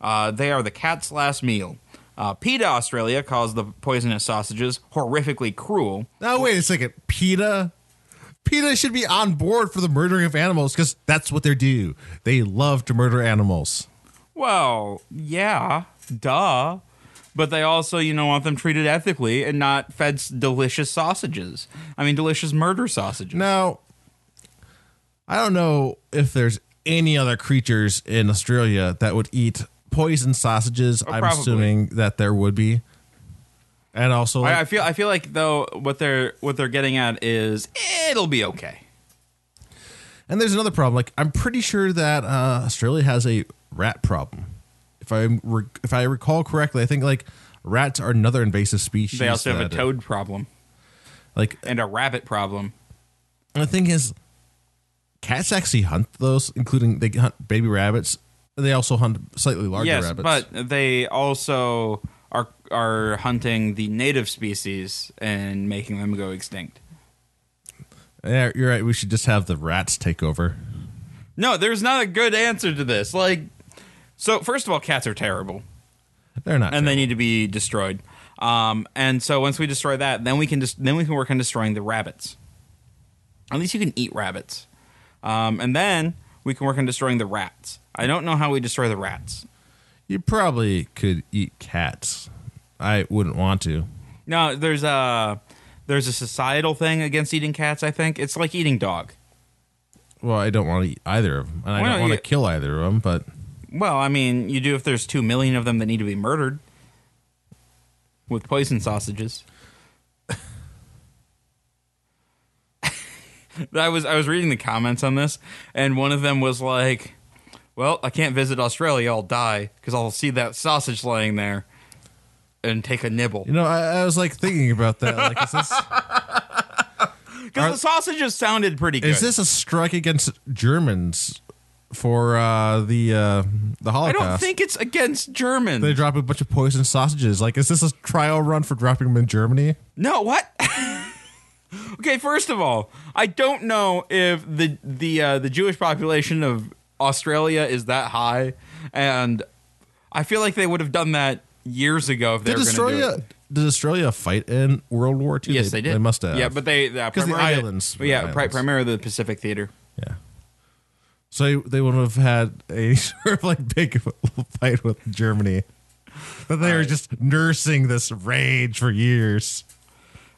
Uh, they are the cat's last meal. Uh, PETA Australia calls the poisonous sausages horrifically cruel. now wait a second, PETA. PETA should be on board for the murdering of animals because that's what they do. They love to murder animals. Well, yeah, duh. But they also, you know, want them treated ethically and not fed delicious sausages. I mean, delicious murder sausages. Now, I don't know if there's any other creatures in Australia that would eat poison sausages. I'm Oh, probably. assuming that there would be. And also, like, I, I feel, I feel like though what they're what they're getting at is it'll be okay. and there's another problem. Like, I'm pretty sure that uh, Australia has a rat problem. If I re- if I recall correctly, I think like rats are another invasive species. They also have a toad problem Like, and a rabbit problem. And the thing is, cats actually hunt those, including they hunt baby rabbits. They also hunt slightly larger yes, rabbits. but they also are are hunting the native species and making them go extinct. yeah, you're right. We should just have the rats take over. No, there's not a good answer to this. Like, so first of all, cats are terrible. They're not. and they need to be destroyed. Um, and so once we destroy that, then we can just then we can work on destroying the rabbits. At least you can eat rabbits, um, and then we can work on destroying the rats. I don't know how we destroy the rats. You probably could eat cats. I wouldn't want to. No, there's a there's a societal thing against eating cats. I think it's like eating dog. Well, I don't want to eat either of them, and I don't want to you- kill either of them. But Well, I mean, you do if there's two million of them that need to be murdered with poison sausages. I was I was reading the comments on this, and one of them was like, "Well, I can't visit Australia. I'll die because I'll see that sausage laying there and take a nibble." you know, I, I was like thinking about that. Like, is this Because the sausages sounded pretty good. is this a strike against Germans for uh, the uh, the Holocaust? I don't think it's against Germans. they drop a bunch of poison sausages. Like, is this a trial run for dropping them in Germany? No, what? okay, first of all, I don't know if the the uh, the Jewish population of Australia is that high, and I feel like they would have done that years ago if they Did were going to do Australia it. did Australia fight in World War II? Yes, they, did. They must have. Yeah, but they uh, 'Cause the primarily- islands Yeah, islands. primarily the Pacific Theater. Yeah. So they would have had a sort of like big fight with Germany. But they were just nursing this rage for years.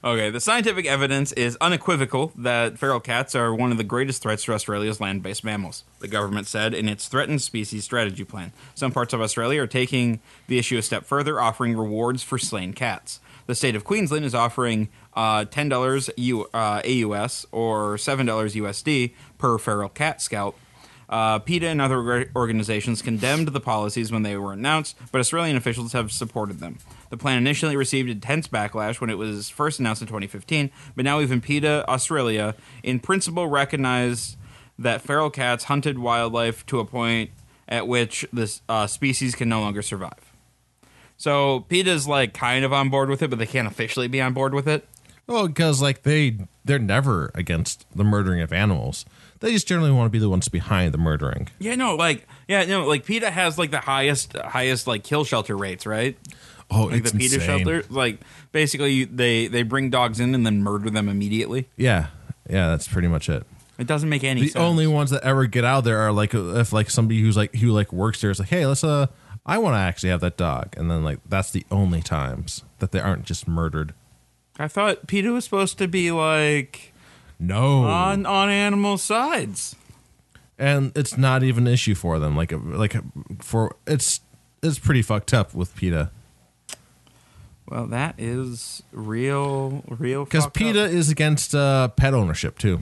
Okay, the scientific evidence is unequivocal that feral cats are one of the greatest threats to Australia's land based mammals, the government said in its threatened species strategy plan. Some parts of Australia are taking the issue a step further, offering rewards for slain cats. The state of Queensland is offering uh, $10 U- uh, AUS or $7 USD per feral cat scalp uh, PETA and other organizations condemned the policies when they were announced, but Australian officials have supported them. The plan initially received intense backlash when it was first announced in 2015, but now even PETA Australia, in principle, recognized that feral cats hunted wildlife to a point at which this uh, species can no longer survive. So PETA's like kind of on board with it, but they can't officially be on board with it. Well, because like they they're never against the murdering of animals. They just generally want to be the ones behind the murdering. Yeah, no, like yeah, no, like PETA has like the highest highest like kill shelter rates, right? Oh, like it's the PETA insane. shelter. Like basically, you, they they bring dogs in and then murder them immediately. Yeah, yeah, that's pretty much it. It doesn't make any The sense. only ones that ever get out there are like if like somebody who's like who like works there is like, hey, let's uh, I want to actually have that dog, and then like that's the only times that they aren't just murdered. I thought PETA was supposed to be like No, on on animal sides. and it's not even an issue for them. Like like for it's it's pretty fucked up with PETA Well, that is real, real. because PETA up. is against uh, pet ownership too.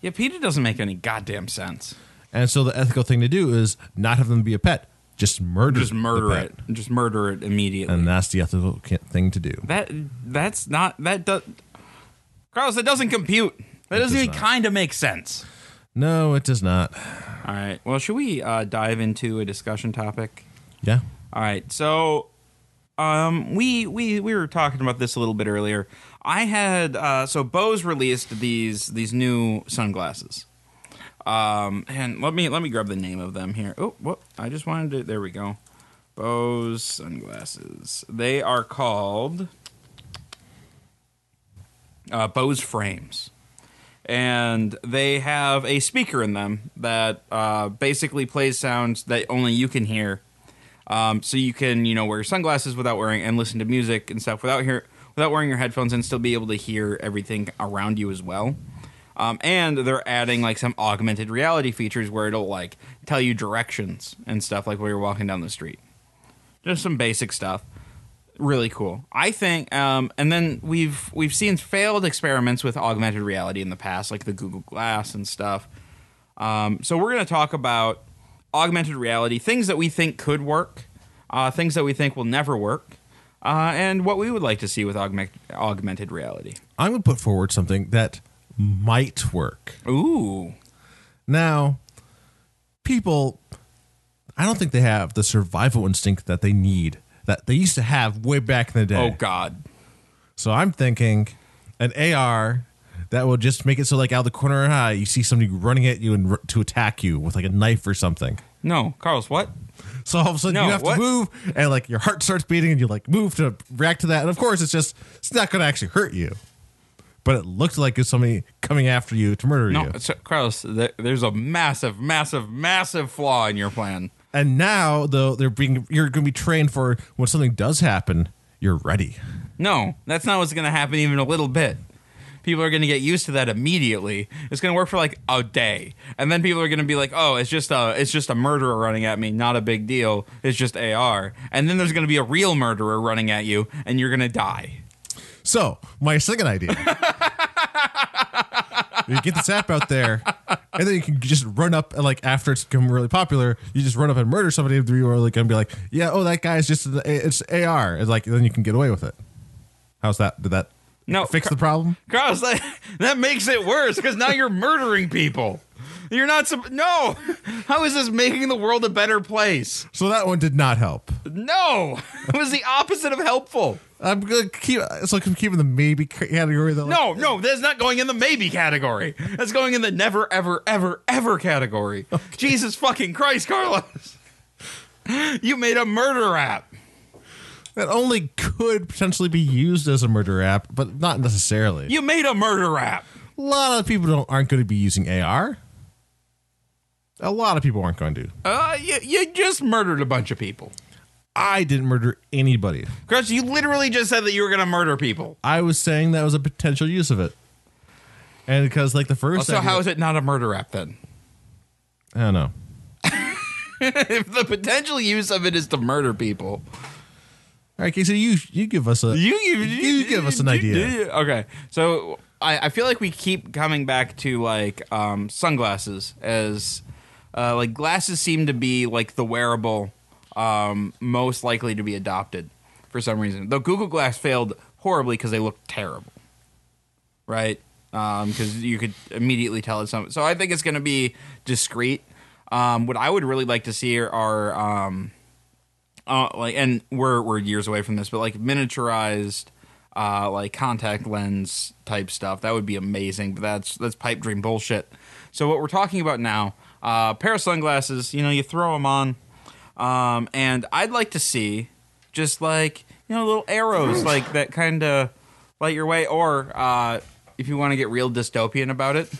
yeah, PETA doesn't make any goddamn sense. And so the ethical thing to do is not have them be a pet, just murder, Just the murder pet. it. Just murder it immediately. and that's the ethical thing to do. that that's not that does. Carlos, that doesn't compute. That doesn't does even kind of make sense. No, it does not. All right. Well, should we uh, dive into a discussion topic? Yeah, All right. So, um, we we we were talking about this a little bit earlier. I had uh, so Bose released these these new sunglasses. Um, and let me let me grab the name of them here. Oh, what? I just wanted to. There we go. Bose sunglasses. They are called uh, Bose frames, and they have a speaker in them that uh, basically plays sounds that only you can hear. Um, so you can, you know, wear sunglasses without wearing and listen to music and stuff without hear without wearing your headphones and still be able to hear everything around you as well. Um, and they're adding like some augmented reality features where it'll like tell you directions and stuff like while you're walking down the street. Just some basic stuff. Really cool. I think um, and then we've we've seen failed experiments with augmented reality in the past, like the Google Glass and stuff. Um, so we're going to talk about augmented reality, things that we think could work, uh, things that we think will never work, uh, and what we would like to see with augment- augmented reality. I'm going to put forward something that might work. Ooh. Now, people, I don't think they have the survival instinct that they need, that they used to have way back in the day. Oh God. So I'm thinking an AR that will just make it so, like, out of the corner of an eye, you see somebody running at you and r- to attack you with like a knife or something. No, Carlos. What? So all of a sudden No, you have what? to move, and like your heart starts beating, and you like move to react to that. And of course, it's just it's not going to actually hurt you, but it looked like it's somebody coming after you to murder No, you. so, Carlos. Th- there's a massive, massive, massive flaw in your plan. And now, though, they're being you're going to be trained for when something does happen, you're ready. No, that's not what's going to happen even a little bit. People are going to get used to that immediately. It's going to work for like a day, and then people are going to be like, "Oh, it's just a it's just a murderer running at me, not a big deal. It's just AR." And then there's going to be a real murderer running at you, and you're going to die. So my second idea. you get this app out there, and then you can just run up and like after it's become really popular, you just run up and murder somebody, and you're like gonna be like, yeah, oh that guy's just it's AR, and like then you can get away with it. How's that? Did that No, fix the problem? Carlos, that, that makes it worse because now you're murdering people. You're not. No. How is this making the world a better place? So that one did not help. No. It was the opposite of helpful. I'm gonna keep. Like I'm keeping the maybe category though. No, no, that's not going in the maybe category. That's going in the never, ever, ever, ever category. Jesus fucking Christ, Carlos. You made a murder app. That only could potentially be used as a murder app, but not necessarily. You made a murder app. a lot of people don't aren't going to be using AR. A lot of people aren't going to. Uh, you, you just murdered a bunch of people. I didn't murder anybody. Chris, you literally just said that you were going to murder people. I was saying that was a potential use of it, and because like the first, So how is it not a murder app then? I don't know. if the potential use of it is to murder people, All right, Casey, you you give us a you you, you give us an idea. Okay, so I, I feel like we keep coming back to like um, sunglasses as uh, like glasses seem to be like the wearable um, most likely to be adopted for some reason. Though Google Glass failed horribly because they looked terrible, right? Because you could immediately tell it's something. So I think it's going to be discreet. Um, what I would really like to see are, are um, uh, like, and we're we're years away from this, but like miniaturized, uh, like contact lens type stuff. That would be amazing. But that's that's pipe dream bullshit. So what we're talking about now, uh, pair of sunglasses. You know, you throw them on, um, and I'd like to see just like you know little arrows like that kind of light your way, or uh, if you want to get real dystopian about it.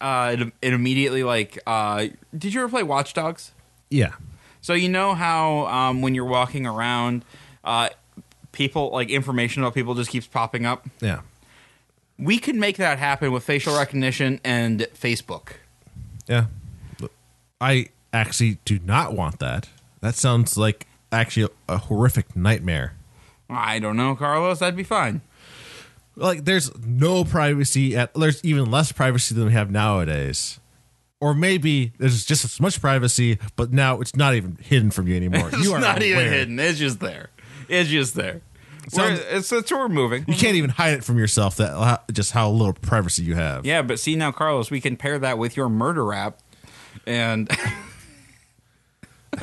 Uh, it, it immediately like uh, did you ever play Watch Dogs? Yeah, So you know how um, when you're walking around, uh, people like information about people just keeps popping up. yeah. We could make that happen with facial recognition and Facebook. Yeah. I actually do not want that. That sounds like actually a, horrific nightmare. I don't know, Carlos. That'd be fine. Like there's no privacy at there's even less privacy than we have nowadays. Or maybe there's just as much privacy, but now it's not even hidden from you anymore. It's you are not even hidden. It's just there. It's just there. We're, it's, it's we're moving. You can't even hide it from yourself that just how little privacy you have. Yeah, but see now, Carlos, we can pair that with your murder app, and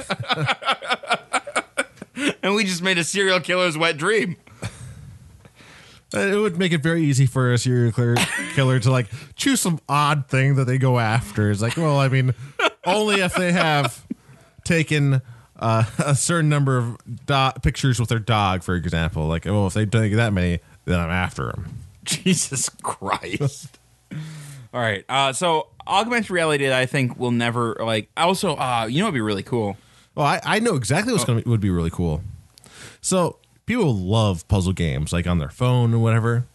and we just made a serial killer's wet dream. Uh, It would make it very easy for a serial killer, killer to like choose some odd thing that they go after. It's like, well, I mean, only if they have taken uh, a certain number of do- pictures with their dog, for example. Like, oh, if they take that many, then I'm after them. Jesus Christ. All right. Uh, so augmented reality, I think will never like. Also, uh, you know, it'd be really cool. Well, I, I know exactly what's going to would be really cool. So people love puzzle games, like on their phone or whatever.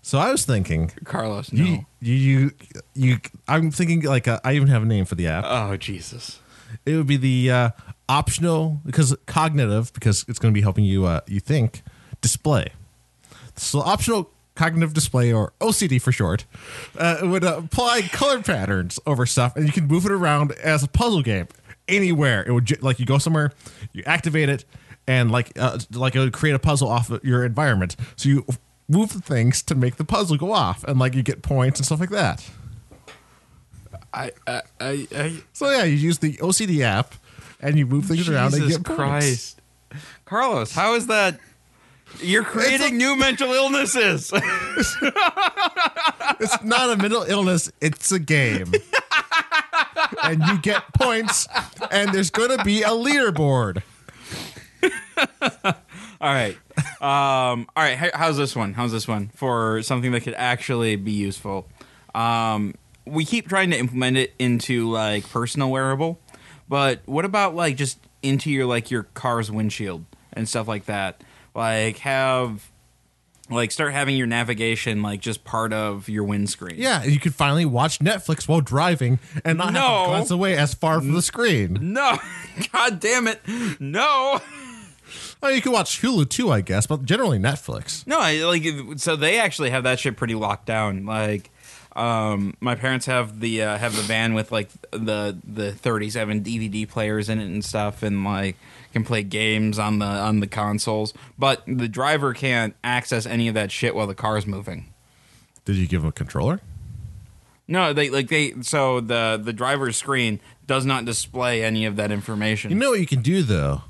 So I was thinking, Carlos, no. you, you, you, you I'm thinking like uh, I even have a name for the app. oh Jesus. It would be the uh, optional because cognitive because it's going to be helping you uh, you think display. So optional cognitive display or OCD for short uh, would uh, apply color patterns over stuff and you can move it around as a puzzle game anywhere. It would like you go somewhere, you activate it, and like uh, like it would create a puzzle off of your environment. So you move the things to make the puzzle go off, and like you get points and stuff like that. I, I, I, I So yeah, you use the OCD app and you move things around and Jesus get points. Christ. Carlos, how is that? You're creating new mental illnesses. It's not a mental illness, it's a game. and you get points, and there's going to be a leaderboard. all right. Um, all right. How's this one? How's this one for something that could actually be useful? Um, we keep trying to implement it into like personal wearable, but what about like just into your like your car's windshield and stuff like that? Like have like start having your navigation like just part of your windscreen. Yeah, you can finally watch Netflix while driving and not have No. to glance away as far from the screen. No, God damn it, no. Oh, you can watch Hulu too, I guess, but generally Netflix. No, I, like so they actually have that shit pretty locked down. Like, um, my parents have the uh, have the van with like the the 37 DVD players in it and stuff, and like can play games on the on the consoles. But the driver can't access any of that shit while the car's moving. Did you give him a controller? No, they like they so the the driver's screen does not display any of that information. You know what you can do though?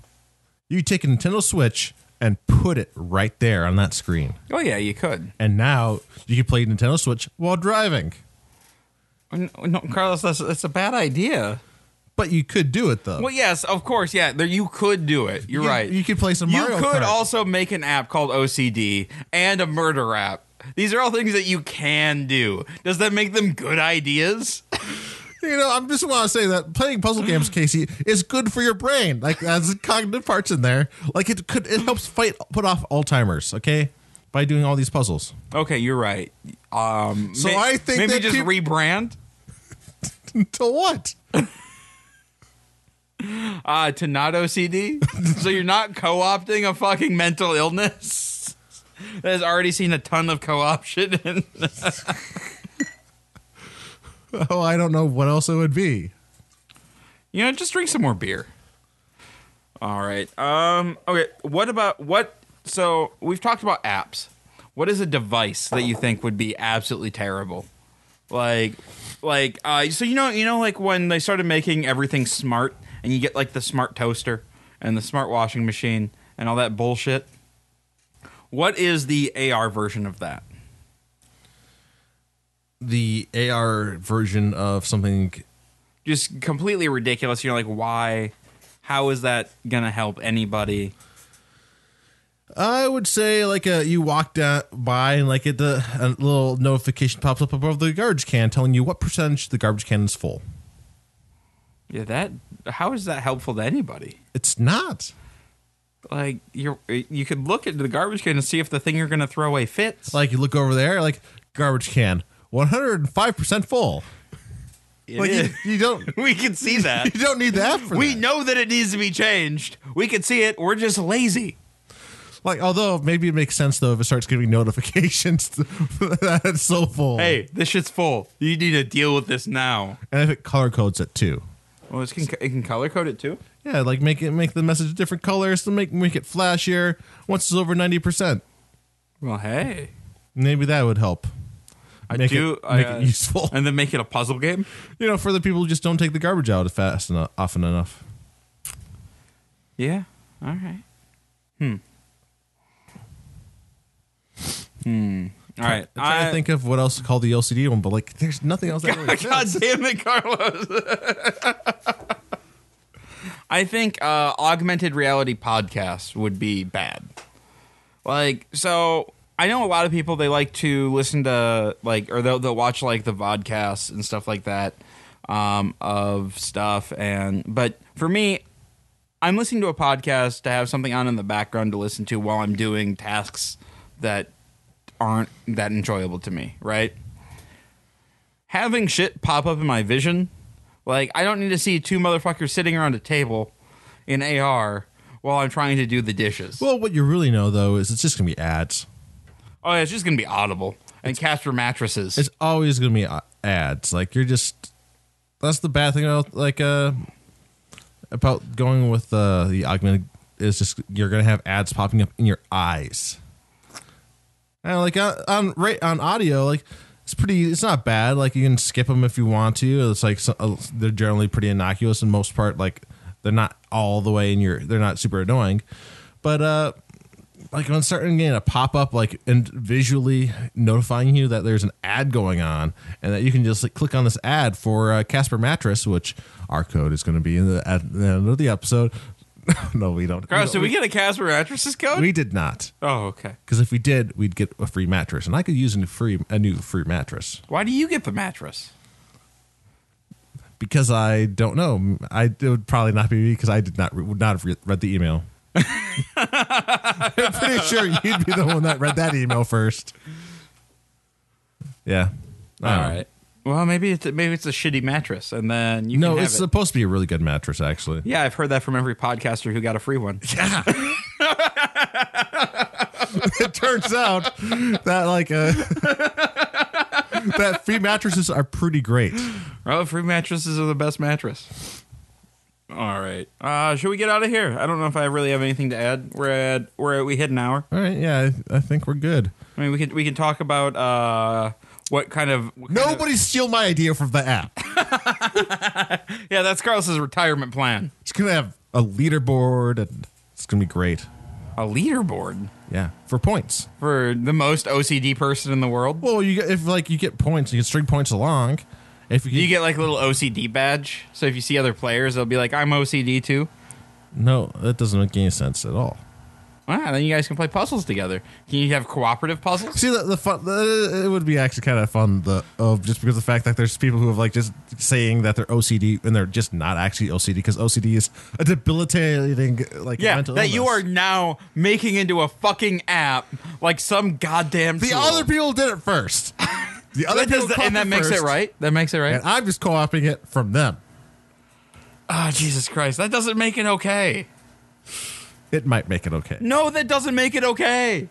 You take a Nintendo Switch and put it right there on that screen. oh yeah, you could. And now you can play Nintendo Switch while driving. No, no, Carlos, that's that's a bad idea. But you could do it though. Well, yes, of course, yeah. There, you could do it. You're You- right. You could play some You Mario could Kart. also make an app called OCD and a murder app. These are all things that you can do. Does that make them good ideas? You know, I'm just want to say that playing puzzle games, Casey, is good for your brain. Like, as cognitive parts in there. Like, it could it helps fight put off Alzheimer's. Okay, by doing all these puzzles. Okay, you're right. Um, So may- I think maybe just peop- rebrand to what? uh, to not OCD. so you're not co-opting a fucking mental illness that has already seen a ton of co-option. Oh, I don't know what else it would be. You know, just drink some more beer. All right. Um. Okay. What about what? So we've talked about apps. What is a device that you think would be absolutely terrible? Like, like, uh, so you know, you know, like when they started making everything smart, and you get like the smart toaster and the smart washing machine and all that bullshit. What is the AR version of that? The AR version of something. Just completely ridiculous. You're like, why? How is that gonna help anybody? I would say like a you walk down by and like it the a little notification pops up above the garbage can telling you what percentage the garbage can is full. Yeah, that. How is that helpful to anybody? It's not. Like you're, you could look at the garbage can and see if the thing you're to throw away fits. Like you look over there, like garbage can, one hundred and five percent full. It Like you, is. you don't we can see that. you don't need that for we that. know that it needs to be changed. We can see it. We're just lazy. Like, although maybe it makes sense though if it starts giving notifications that it's so full. Hey, this shit's full. You need to deal with this now. and if it color codes it too. Well, it can, it can color code it too. Yeah, like make it make the message a different colors to make make it flashier once it's over ninety percent. Well, hey, Maybe that would help. I Make do it, make uh, it useful. and then make it a puzzle game. You know, for the people who just don't take the garbage out fast enough, often enough. Yeah. All right. Hmm. Hmm. All right. I'm trying I- to think of what else to call the LCD one, but like, there's nothing else that really God damn it, Carlos. I think uh, augmented reality podcasts would be bad. Like, so I know a lot of people they like to listen to like or they'll they'll watch like the vodcasts and stuff like that um, of stuff and but for me I'm listening to a podcast to have something on in the background to listen to while I'm doing tasks that aren't that enjoyable to me, right? Having shit pop up in my vision, like I don't need to see two motherfuckers sitting around a table in AR while I'm trying to do the dishes. Well, what you really know though is it's just gonna be ads. Oh, yeah, it's just gonna be audible and Casper mattresses. It's always gonna be uh, ads. Like you're just. That's the bad thing about like uh about going with uh, the augmented is just you're gonna have ads popping up in your eyes. And like on on, ra- on audio, like it's pretty. It's not bad. Like you can skip them if you want to. It's like so, uh, they're generally pretty innocuous in most part. Like they're not all the way in your. They're not super annoying, but uh, like when starting getting a pop up like and visually notifying you that there's an ad going on and that you can just like click on this ad for uh, Casper mattress, which our code is going to be in the at the end of the episode. no, we don't. Carlos, did we get a Casper mattresses code? We did not, oh, okay. because if we did, we'd get a free mattress, and I could use a new free a new free mattress Why do you get the mattress? because I don't know. I it would probably not be me because I did not would not have re- read the email. I'm pretty sure you'd be the one that read that email first. Yeah. All right. Well, maybe it's maybe it's a shitty mattress, and then you No, can have it's it. supposed to be a really good mattress, actually. yeah, I've heard that from every podcaster who got a free one. Yeah. it turns out that like uh, that free mattresses are pretty great. Well, free mattresses are the best mattress. All right. Uh, should we get out of here? I don't know if I really have anything to add. We're at we're at, we hit an hour. All right, yeah, I, I think we're good. I mean, we can we can talk about uh what kind of what kind of- Nobody steal my idea from the app. yeah, that's Carlos's retirement plan. It's gonna have a leaderboard and it's gonna be great. A leaderboard Yeah, for points. for the most OCD person in the world. Well, you get, if like you get points, you can string points along. If you, Do you get like a little OCD badge? So if you see other players, they'll be like, "I'm OCD too." no, that doesn't make any sense at all. Wow, then you guys can play puzzles together. Can you have cooperative puzzles? See the the fun. The, it would be actually kind of fun. The of just because of the fact that there's people who have like just saying that they're OCD and they're just not actually OCD because OCD is a debilitating like Yeah, mental that you are now making into a fucking app like some goddamn. The tool. other people did it first. The other That does the- and that makes it right. That makes it right. And I'm just co-opting it from them. Oh Jesus Christ! That doesn't make it okay. It might make it okay. No, that doesn't make it okay.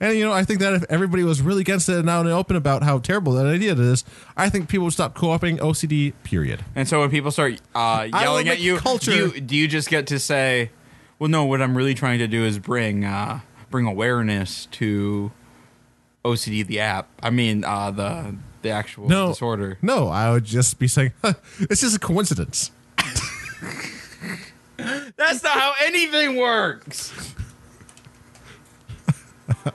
And you know, I think that if everybody was really against it and out and open about how terrible that idea is, I think people would stop co-opting OCD. Period. And so when people start uh, yelling at you, culture- do you, do you just get to say, "Well, no. What I'm really trying to do is bring uh, bring awareness to OCD, the app. I mean, uh, the the actual No disorder." No, I would just be saying it's just a coincidence. That's not how anything works.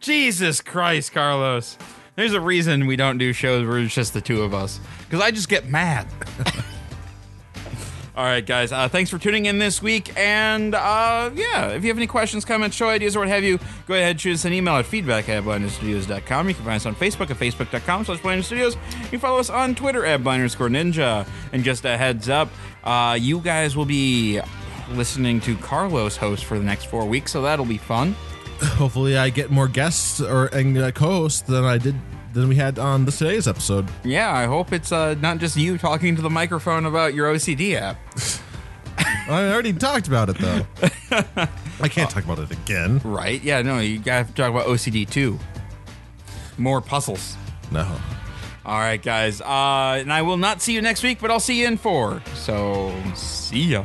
Jesus Christ, Carlos. There's a reason we don't do shows where it's just the two of us. Because I just get mad. All right, guys. Uh, thanks for tuning in this week. And uh, yeah, if you have any questions, comments, show ideas, or what have you, go ahead and shoot us an email at feedback at blindninjastudios.com. You can find us on Facebook at facebook.com slash blindninjastudios. You can follow us on Twitter at blind underscore ninja. And just a heads up, uh, you guys will be listening to Carlos host for the next four weeks, so that'll be fun. Hopefully, I get more guests or and uh, co-hosts than I did than we had on this today's episode. Yeah, I hope it's uh, not just you talking to the microphone about your OCD app. I already talked about it though. I can't talk about it again. Right? Yeah, no, you gotta talk about OCD too. More puzzles. No. All right, guys. Uh, and I will not see you next week, but I'll see you in four. So, see ya.